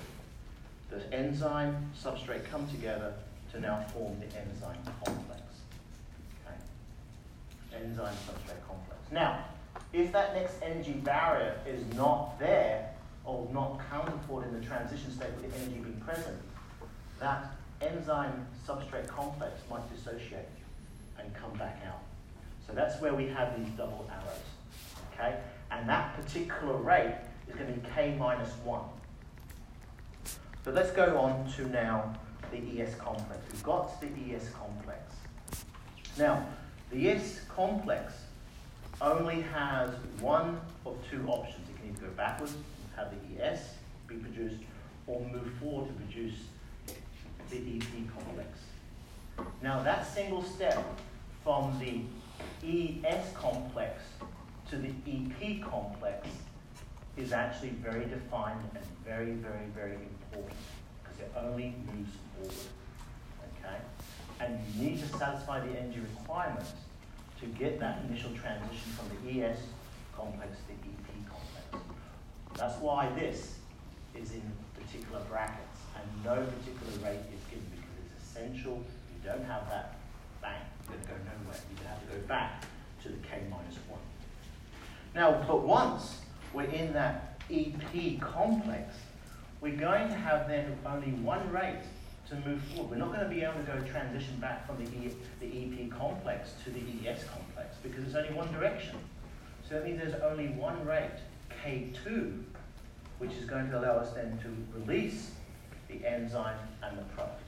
The enzyme, substrate come together to now form the enzyme complex. Okay? Enzyme, substrate complex. Now, if that next energy barrier is not there, or not accounted for in the transition state with the energy being present, that enzyme substrate complex might dissociate and come back out. So that's where we have these double arrows. Okay? And that particular rate is going to be k minus 1. So let's go on to now the ES complex. We've got the ES complex. Now, the ES complex only has one of two options. It can either go backwards, and have the ES be produced, or move forward to produce the EP complex. Now, that single step from the ES complex to the EP complex is actually very defined and very, very, very important because it only moves forward. Okay? And you need to satisfy the energy requirements to get that initial transition from the ES complex to the EP complex. That's why this is in particular brackets and no particular rate essential. You don't have that, bang, you're going to go nowhere. You're going to have to go back to the K minus 1. Now, but once we're in that EP complex, we're going to have then only one rate to move forward. We're not going to be able to go transition back from the, e, the EP complex to the ES complex because it's only one direction. So that means there's only one rate, K2, which is going to allow us then to release the enzyme and the product.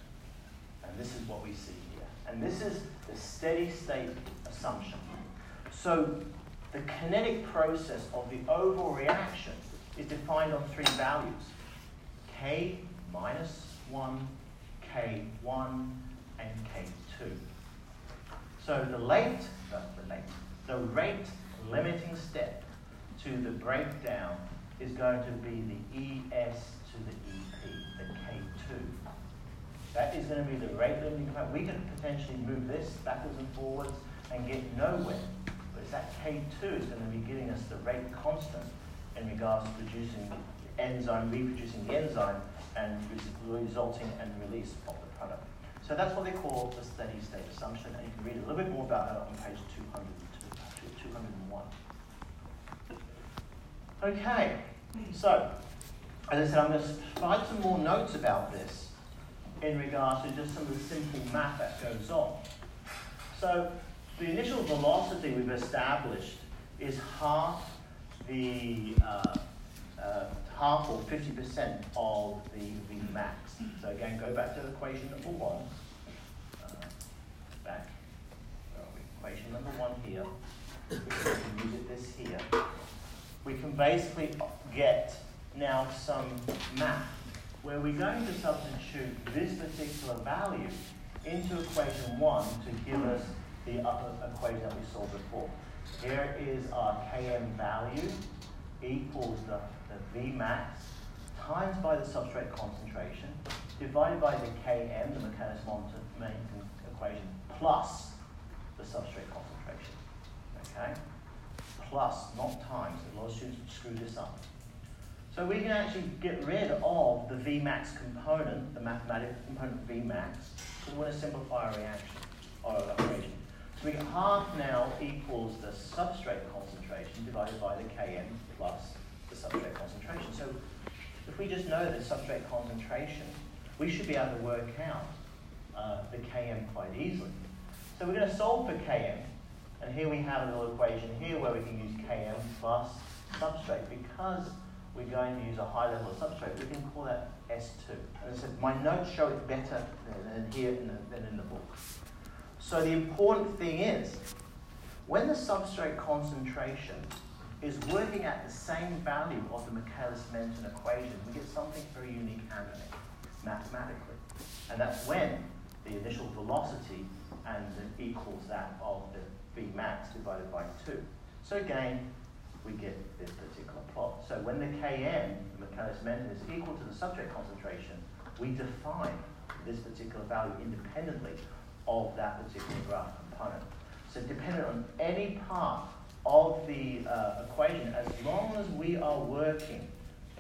And this is what we see here. And this is the steady state assumption. So the kinetic process of the overall reaction is defined on three values. K minus 1 K1 and K2. So the late, the, the late, the rate limiting step to the breakdown is going to be the ES to the EP, the K2. That is going to be the rate limiting component. We can potentially move this backwards and forwards and get nowhere. But it's that K2 is going to be giving us the rate constant in regards to producing the enzyme, reproducing the enzyme, and resulting and release of the product. So that's what they call the steady state assumption, and you can read a little bit more about that on page 202, 201. Okay, so as I said, I'm going to provide some more notes about this in regards to just some of the simple math that goes on. So the initial velocity we've established is half the uh, uh, half or 50% of the V max. So again, go back to equation number one. Uh, back. Equation number one here. We can use this here. We can basically get now some math where we're going to substitute this particular value into equation one to give us the other equation that we saw before. Here is our Km value equals the the Vmax times by the substrate concentration divided by the Km, the Michaelis-Menten equation, plus the substrate concentration. Okay? Plus, not times. A lot of students screw this up. So we can actually get rid of the Vmax component, the mathematical component Vmax, because we want to simplify our reaction or our equation. So we get half now equals the substrate concentration divided by the Km plus the substrate concentration. So if we just know the substrate concentration, we should be able to work out uh, the Km quite easily. So we're going to solve for Km, and here we have a little equation here where we can use Km plus substrate. Because we're going to use a high level of substrate, we can call that S2. And I said, my notes show it better than here in the, than in the book. So the important thing is, when the substrate concentration is working at the same value of the Michaelis-Menten equation, we get something very unique happening mathematically. And that's when the initial velocity and equals that of the V max divided by 2. So again, we get this particular plot. So when the Km, the Michaelis-Menten, is equal to the substrate concentration, we define this particular value independently of that particular graph component. So dependent on any part of the uh, equation, as long as we are working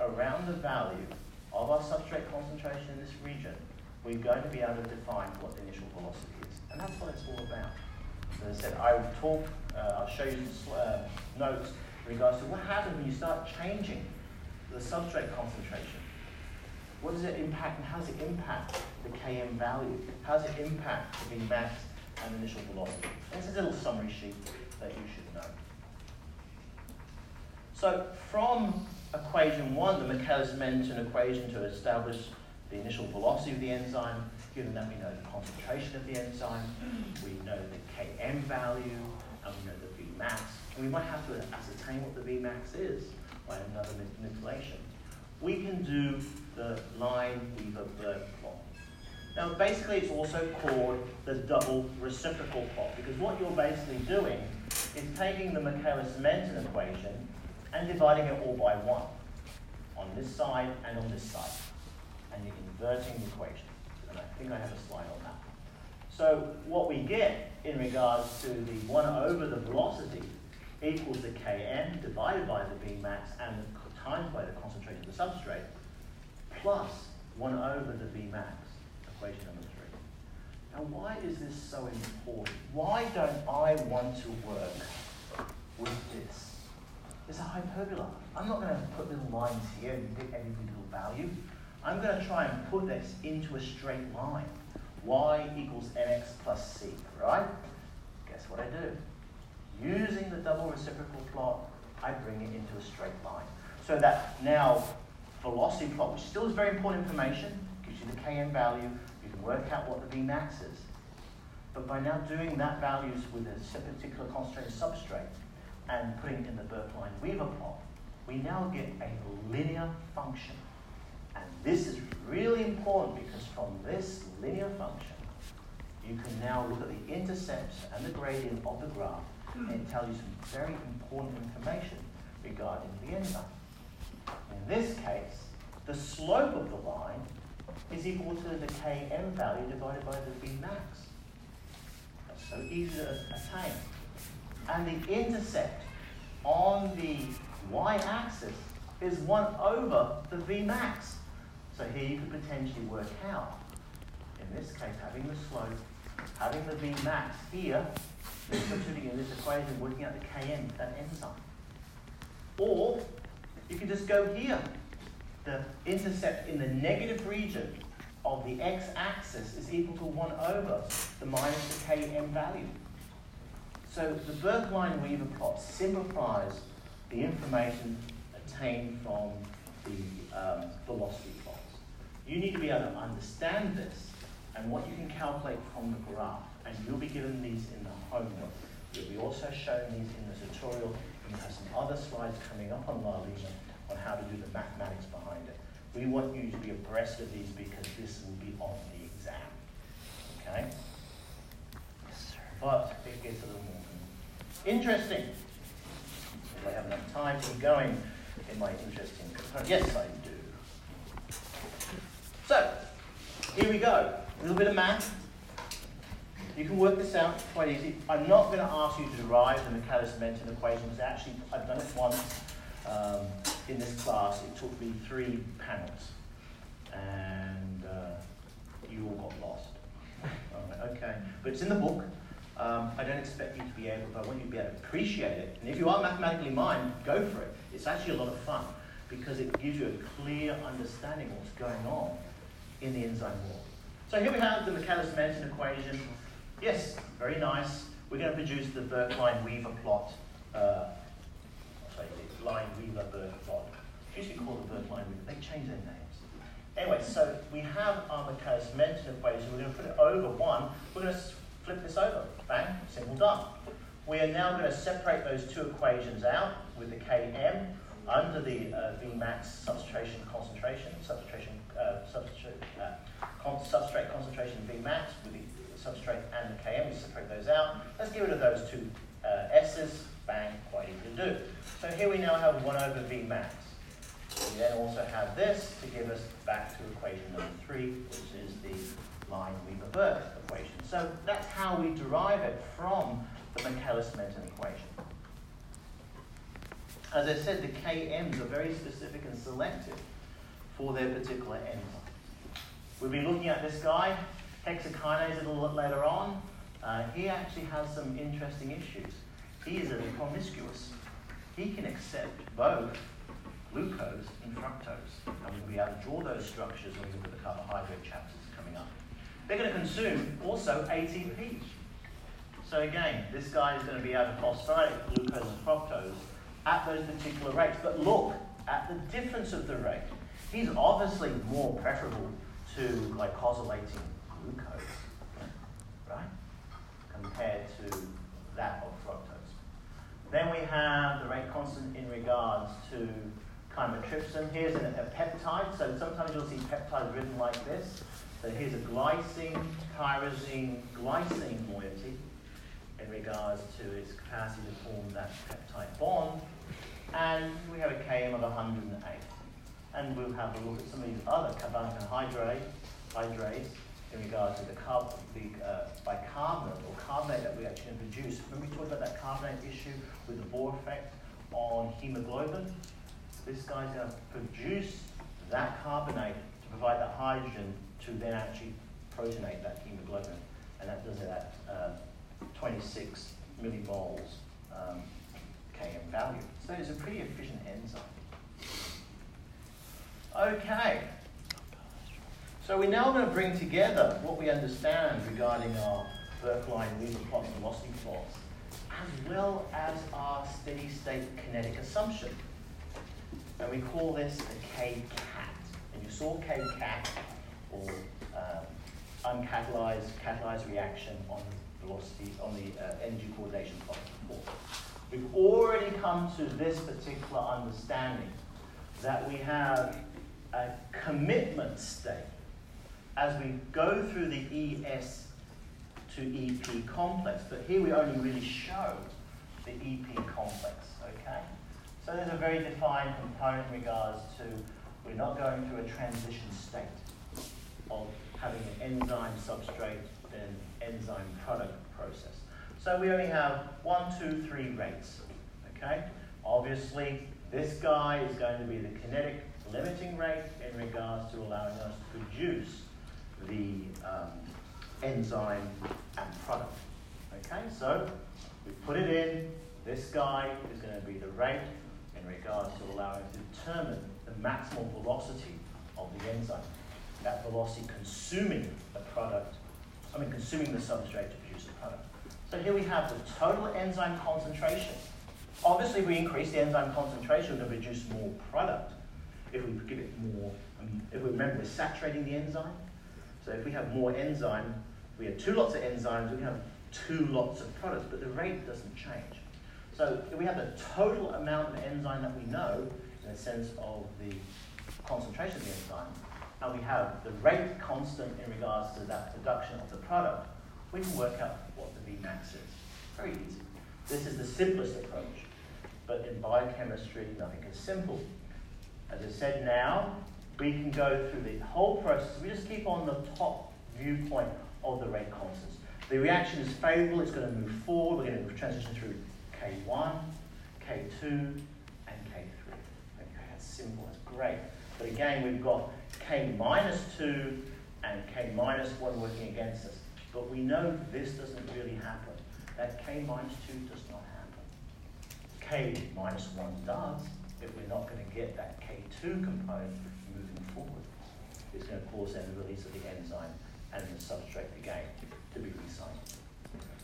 around the value of our substrate concentration in this region, we're going to be able to define what the initial velocity is. And that's what it's all about. As I said, I will talk, uh, I'll show you uh, notes regards to what happens when you start changing the substrate concentration. What does it impact and how does it impact the Km value? How does it impact the Vmax and initial velocity? This is a little summary sheet that you should know. So from equation one, the Michaelis-Menten equation to establish the initial velocity of the enzyme, given that we know the concentration of the enzyme, we know the Km value, and we know the. And we might have to ascertain what the Vmax is by another manipulation. We can do the line Weaver Burke plot. Now, basically, it's also called the double reciprocal plot because what you're basically doing is taking the Michaelis-Menten equation and dividing it all by one on this side and on this side. And you're inverting the equation. And I think I have a slide on that. So what we get in regards to the 1 over the velocity equals the Km divided by the Vmax and times by the concentration of the substrate plus 1 over the Vmax, equation number 3. Now why is this so important? Why don't I want to work with this? It's a hyperbola. I'm not going to put little lines here and pick every little value. I'm going to try and put this into a straight line. y equals mx plus c, right? Guess what I do? Using the double reciprocal plot, I bring it into a straight line. So that now velocity plot, which still is very important information, gives you the km value, you can work out what the Vmax is. But by now doing that values with a particular concentrated substrate, and putting it in the Burk-Lineweaver plot, we now get a linear function. And this is really important because from this linear function, you can now look at the intercepts and the gradient of the graph and tell you some very important information regarding the enzyme. In this case, the slope of the line is equal to the Km value divided by the Vmax. That's so easy to attain and the intercept on the y-axis is 1 over the Vmax. So here you could potentially work out, in this case, having the slope, having the Vmax here, substituting in this equation, working out the Km, that enzyme. Or you can just go here. The intercept in the negative region of the x-axis is equal to 1 over the minus the Km value. So the Burk-Lineweaver plot simplifies the information attained from the um, velocity plots. You need to be able to understand this and what you can calculate from the graph. And you'll be given these homework. You'll be also shown these in the tutorial. And have some other slides coming up on LaLima on how to do the mathematics behind it. We want you to be abreast of these because this will be on the exam. Okay? Yes. But it gets a little more Interesting. If I have enough time to going in my interesting. Yes, I do. So, here we go. A little bit of math. You can work this out quite easy. I'm not going to ask you to derive the Michaelis-Menten equation because actually I've done it once um, in this class. It took me three panels. And uh, you all got lost. okay. But it's in the book. Um, I don't expect you to be able, but I want you to be able to appreciate it. And if you are mathematically minded, go for it. It's actually a lot of fun because it gives you a clear understanding of what's going on in the enzyme wall. So here we have the Michaelis-Menten equation. Yes, very nice. We're going to produce the Burk-Lineweaver plot. Uh, sorry, the Lineweaver-Burk plot. It used to called the Burk-Lineweaver. They changed their names. Anyway, so we have our Michaelis-Menten equation. We're going to put it over 1. We're going to flip this over. Bang, simple done. We are now going to separate those two equations out with the Km under the uh, Vmax substitution concentration, substitution, uh, uh, con substrate concentration Vmax with the substrate and the Km. We separate those out. Let's get rid of those two uh, S's. Bang, quite easy to do. So here we now have 1 over Vmax. We then also have this to give us back to equation number 3, which is the line Weaver-Burke equation. So that's how we derive it from the Michaelis-Menten equation. As I said, the KMs are very specific and selective for their particular enzyme. We'll be looking at this guy, hexokinase, a little bit later on. Uh, he actually has some interesting issues. He is a promiscuous. He can accept both glucose and fructose. And we'll be able to draw those structures when we look at the carbohydrate chapters coming up. They're going to consume also ATP. So again, this guy is going to be able to phosphorylate glucose and fructose at those particular rates. But look at the difference of the rate. He's obviously more preferable to glycosylating glucose, right, compared to that of fructose. Then we have the rate constant in regards to chymotrypsin. Here's a, a peptide. So sometimes you'll see peptides written like this. So here's a glycine, tyrosine, glycine moiety in regards to its capacity to form that peptide bond. And we have a Km of 108. And we'll have a look at some of these other carbonic hydrate, hydrates in regards to the, carb, the uh, bicarbonate or carbonate that we actually produce. Remember we talked about that carbonate issue with the Bohr effect on hemoglobin? This guy's going to produce that carbonate to provide that hydrogen to then actually protonate that hemoglobin. And that does it at uh, 26 millimoles um, Km value. So it's a pretty efficient enzyme. Okay. So we're now going to bring together what we understand regarding our Burk-Lineweaver plots, velocity plots, as well as our steady state kinetic assumption. And we call this the K-cat. And you saw K-cat, or um, uncatalyzed catalyzed reaction on velocity, on the uh, energy coordination plot before. We've already come to this particular understanding that we have a commitment state as we go through the ES to EP complex. But here we only really show the EP complex, okay? So there's a very defined component in regards to we're not going through a transition state of having an enzyme substrate and enzyme product process. So we only have one, two, three rates. Okay? Obviously, this guy is going to be the kinetic limiting rate in regards to allowing us to produce the um, enzyme and product. Okay, so we put it in. This guy is going to be the rate in regards to allowing to determine the maximal velocity of the enzyme. That velocity consuming the product, I mean consuming the substrate to produce the product. So here we have the total enzyme concentration. Obviously, we increase the enzyme concentration, to produce more product. If we give it more, um, if we remember, we're saturating the enzyme. So if we have more enzyme, we have two lots of enzymes, we have two lots of products, but the rate doesn't change. So if we have the total amount of enzyme that we know, in the sense of the concentration of the enzyme, and we have the rate constant in regards to that production of the product, we can work out what the Vmax is. Very easy. This is the simplest approach. But in biochemistry, nothing is simple. As I said now, we can go through the whole process. We just keep on the top viewpoint of the rate constants. The reaction is favorable, it's going to move forward. We're going to transition through K1, K2, and K3. Okay, that's simple, that's great. But again, we've got K minus 2 and K minus 1 working against us. But we know this doesn't really happen. That K minus 2 does not happen. K minus 1 does, if we're not going to get that K2 component. It's going to cause then the release of the enzyme and the substrate again to be recycled.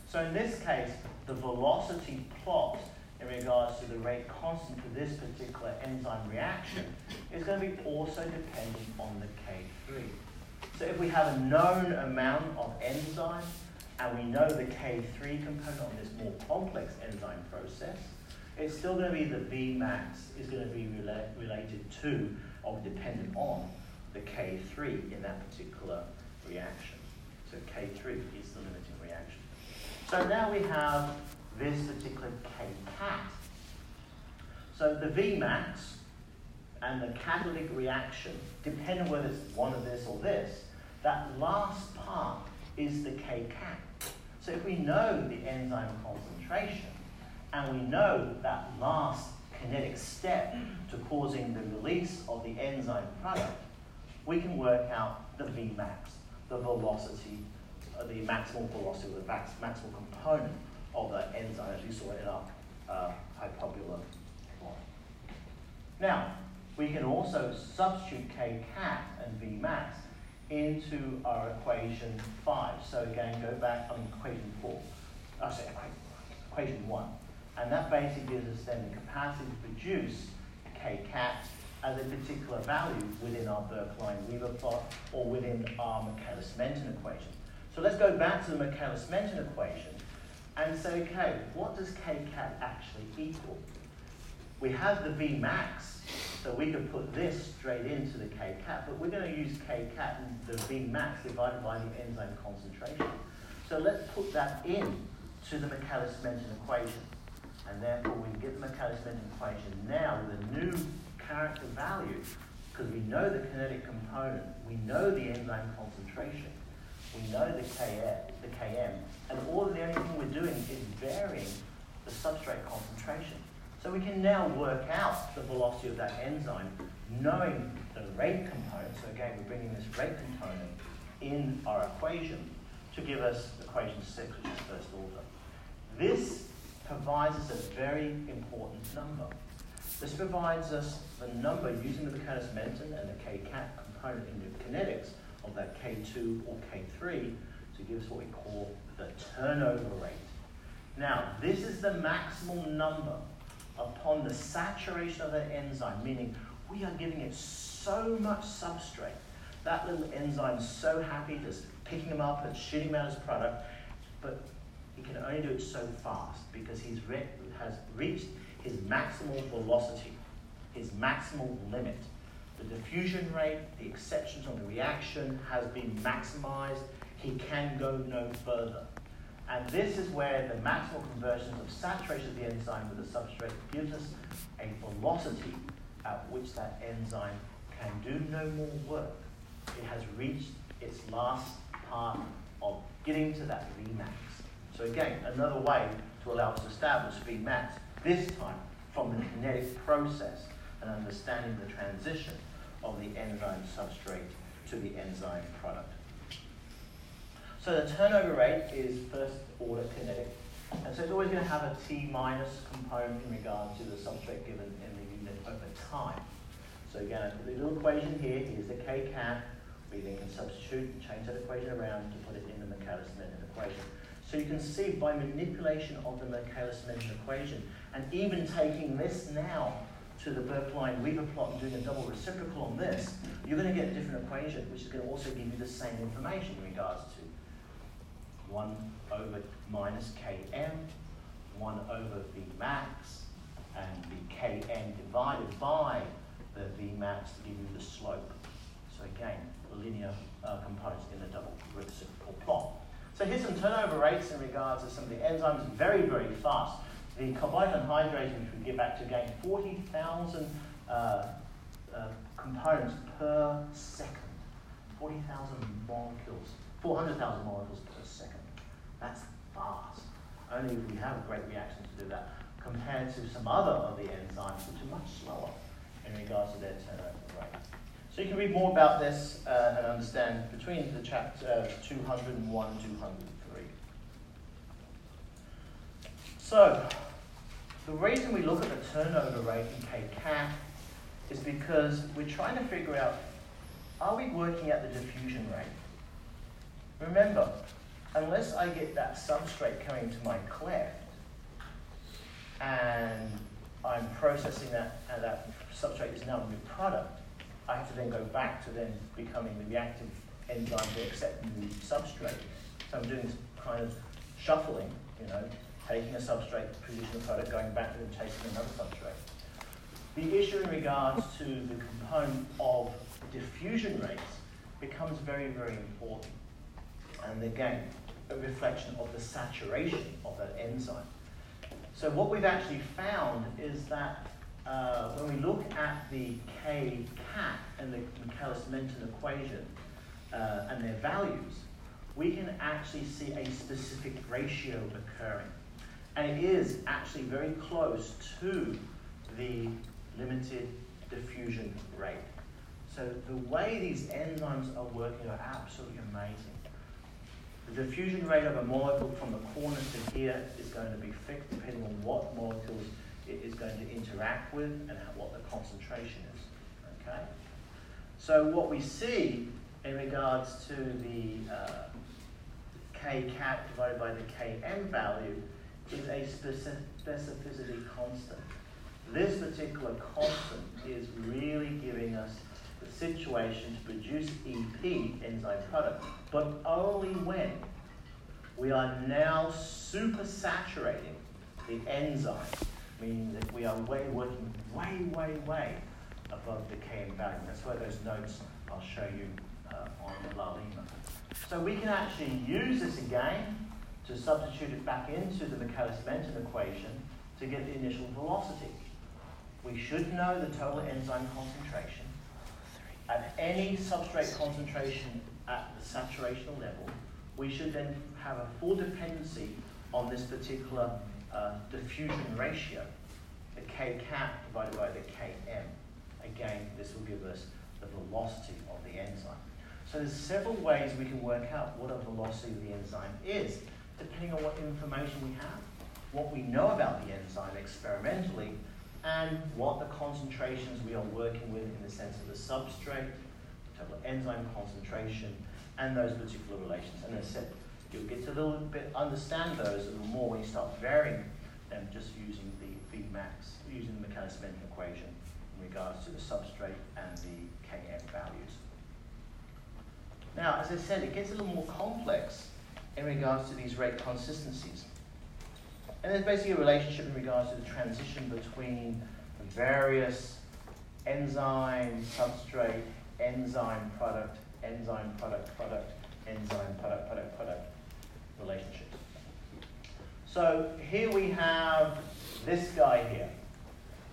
So in this case, the velocity plot in regards to the rate constant for this particular enzyme reaction is going to be also dependent on the K3. So if we have a known amount of enzyme and we know the K3 component on this more complex enzyme process, it's still going to be the Vmax is going to be rela related to or dependent on the K3 in that particular reaction. So K3 is the limiting reaction. So now we have this particular K-cat. So the Vmax and the catalytic reaction, depending on whether it's one of this or this, that last part is the K-cat. So if we know the enzyme concentration, and we know that last kinetic step to causing the release of the enzyme product, we can work out the Vmax, the velocity, uh, the maximal velocity, the max, maximal component of the enzyme as we saw in our uh, hypobular plot. Now, we can also substitute kcat and Vmax into our equation 5. So again, go back on equation 4, I say equation 1. And that basically gives us then the capacity to produce kcat as a particular value within our Burk-Lineweaver plot or within our Michaelis-Menten equation. So let's go back to the Michaelis-Menten equation and say, okay, what does kcat actually equal? We have the Vmax, so we could put this straight into the kcat, but we're going to use kcat and the Vmax divided by the enzyme concentration. So let's put that in to the Michaelis-Menten equation. And therefore we get the Michaelis-Menten equation now with a new character value, because we know the kinetic component, we know the enzyme concentration, we know the Km, the Km, and all the only thing we're doing is varying the substrate concentration. So we can now work out the velocity of that enzyme, knowing the rate component. So again, we're bringing this rate component in our equation to give us equation 6, which is first order. This provides us a very important number. This provides us the number using the Michaelis-Menten and the K-cat component in the kinetics of that K2 or K3 to give us what we call the turnover rate. Now, this is the maximal number upon the saturation of that enzyme, meaning we are giving it so much substrate. That little enzyme is so happy just picking them up and shooting them out as product, but he can only do it so fast because he re has reached his maximal velocity, his maximal limit. The diffusion rate, the exceptions on the reaction has been maximized. He can go no further. And this is where the maximal conversions of saturation of the enzyme with the substrate gives us a velocity at which that enzyme can do no more work. It has reached its last part of getting to that Vmax. So again, another way to allow us to establish Vmax, this time from the kinetic process and understanding the transition of the enzyme substrate to the enzyme product. So the turnover rate is first order kinetic. And so it's always going to have a T minus component in regard to the substrate given in the unit over time. So again, the little equation here is the K cat. We then can substitute change that equation around to put it in the Michaelis-Menten equation. So you can see by manipulation of the Michaelis-Menten equation, and even taking this now to the Burk-Lineweaver plot and doing a double reciprocal on this, you're going to get a different equation, which is going to also give you the same information in regards to 1 over minus Km, 1 over Vmax, and the Km divided by the Vmax to give you the slope. So again, linear uh, components in the double reciprocal plot. So here's some turnover rates in regards to some of the enzymes, very, very fast. The carbonic anhydrase, which we get back to again, 40,000 uh, uh, components per second. 40,000 molecules, 400,000 molecules per second. That's fast. Only if we have a great reaction to do that, compared to some other of the enzymes, which are much slower in regards to their turnover rate. So you can read more about this uh, and understand between the chapter uh, 201 and 203. So, the reason we look at the turnover rate in KCAT is because we're trying to figure out, are we working at the diffusion rate? Remember, unless I get that substrate coming to my cleft, and I'm processing that, and that substrate is now a new product, I have to then go back to then becoming the reactive enzyme to accept the new substrate. So I'm doing kind of shuffling, you know, taking a substrate, producing a product, going back and chasing another substrate. The issue in regards to the component of diffusion rates becomes very, very important. And again, a reflection of the saturation of that enzyme. So what we've actually found is that uh, when we look at the K cat and the Michaelis-Menten equation uh, and their values, we can actually see a specific ratio occurring. And it is actually very close to the limited diffusion rate. So the way these enzymes are working are absolutely amazing. The diffusion rate of a molecule from the corner to here is going to be fixed depending on what molecules it is going to interact with and what the concentration is. Okay? So what we see in regards to the uh, k cat divided by the km value is a specificity constant. This particular constant is really giving us the situation to produce EP, enzyme product, but only when we are now supersaturating the enzyme, meaning that we are way working way, way, way above the Km value. That's where those notes I'll show you uh, on the La Lima. So we can actually use this again to substitute it back into the Michaelis-Menten equation to get the initial velocity. We should know the total enzyme concentration. At any substrate concentration at the saturational level, we should then have a full dependency on this particular uh, diffusion ratio, the k cat divided by the km. Again, this will give us the velocity of the enzyme. So there's several ways we can work out what a velocity of the enzyme is, depending on what information we have, what we know about the enzyme experimentally, and what the concentrations we are working with in the sense of the substrate, total enzyme concentration, and those particular relations. And as I said, you'll get to a little bit understand those a little more when you start varying them just using the Vmax, using the Michaelis-Menten equation in regards to the substrate and the Km values. Now, as I said, it gets a little more complex in regards to these rate consistencies. And there's basically a relationship in regards to the transition between various enzyme, substrate, enzyme, product, enzyme, product, product, enzyme, product, product, product relationships. So here we have this guy here.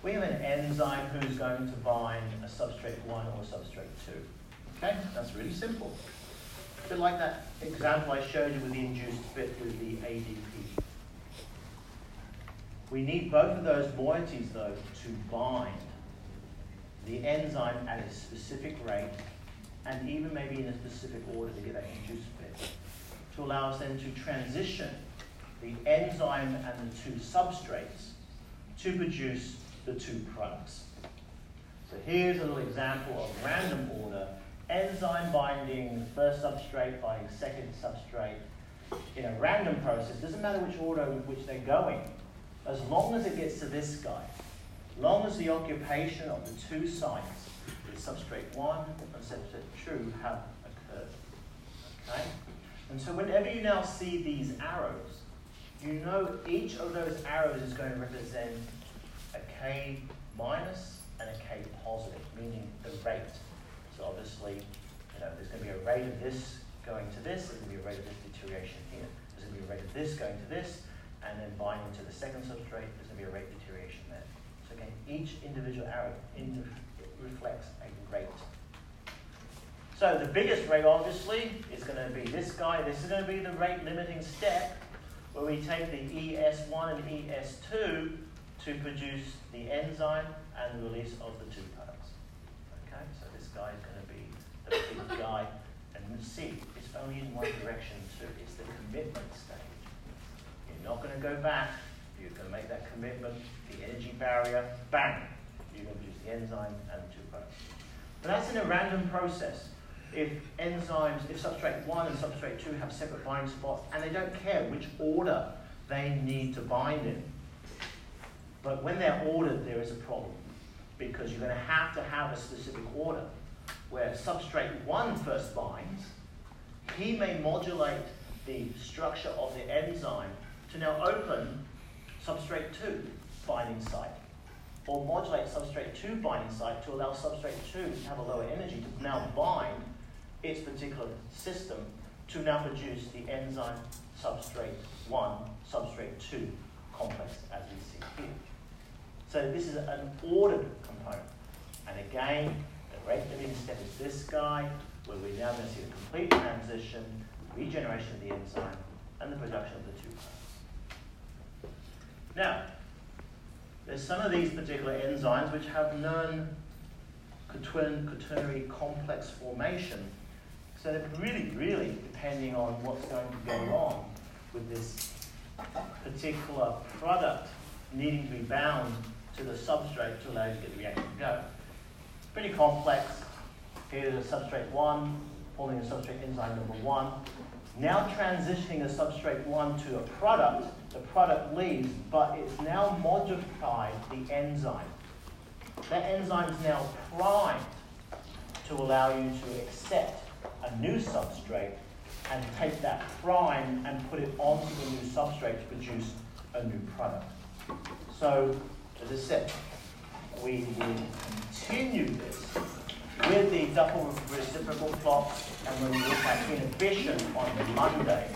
We have an enzyme who's going to bind a substrate 1 or substrate 2. Okay, that's really simple. A bit like that example I showed you with the induced fit with the ADP. We need both of those moieties, though, to bind the enzyme at a specific rate and even maybe in a specific order to get that induced fit to allow us then to transition the enzyme and the two substrates to produce the two products. So here's a little example of random order enzyme binding first substrate binding second substrate in a random process. Doesn't matter which order in which they're going, as long as it gets to this guy, long as the occupation of the two sites, the substrate 1 and substrate 2, have occurred. Okay? And so whenever you now see these arrows, you know each of those arrows is going to represent a K minus and a K positive, meaning the rate. So obviously, you know, there's going to be a rate of this going to this, there's going to be a rate of this deterioration here. There's going to be a rate of this going to this, and then binding to the second substrate, there's going to be a rate deterioration there. So again, each individual arrow reflects a rate. So the biggest rate, obviously, is going to be this guy. This is going to be the rate limiting step, where we take the ES1 and ES2 to produce the enzyme and the release of the two products. Okay, so this guy is going to be the big guy. And see, it's only in one direction too. It's the commitment stage. You're not going to go back. You're going to make that commitment, the energy barrier, bang. You're going to produce the enzyme and the two products. But that's in a random process if enzymes, if substrate 1 and substrate 2 have separate binding spots and they don't care which order they need to bind in. But when they're ordered, there is a problem because you're going to have to have a specific order where substrate 1 first binds, he may modulate the structure of the enzyme to now open substrate 2 binding site or modulate substrate 2 binding site to allow substrate 2 to have a lower energy to now bind its particular system to now produce the enzyme substrate 1, substrate 2 complex as we see here. So this is an ordered component. And again, rate limiting step is this guy, where we're now going to see the complete transition, regeneration of the enzyme, and the production of the two products. Now, there's some of these particular enzymes which have known quaternary complex formation so they're really, really depending on what's going to go on with this particular product needing to be bound to the substrate to allow you to get the reaction to go. Pretty complex. Here's a substrate 1, pulling a substrate enzyme number 1. Now transitioning a substrate 1 to a product, the product leaves, but it's now modified the enzyme. That enzyme is now primed to allow you to accept a new substrate and take that prime and put it onto the new substrate to produce a new product. So, as I said, we will continue this with the double reciprocal clocks and when we look at inhibition on the Monday.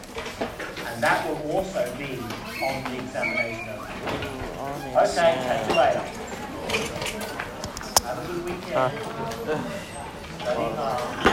And that will also be on the examination. Okay, catch you later. Have a good weekend. Study hard.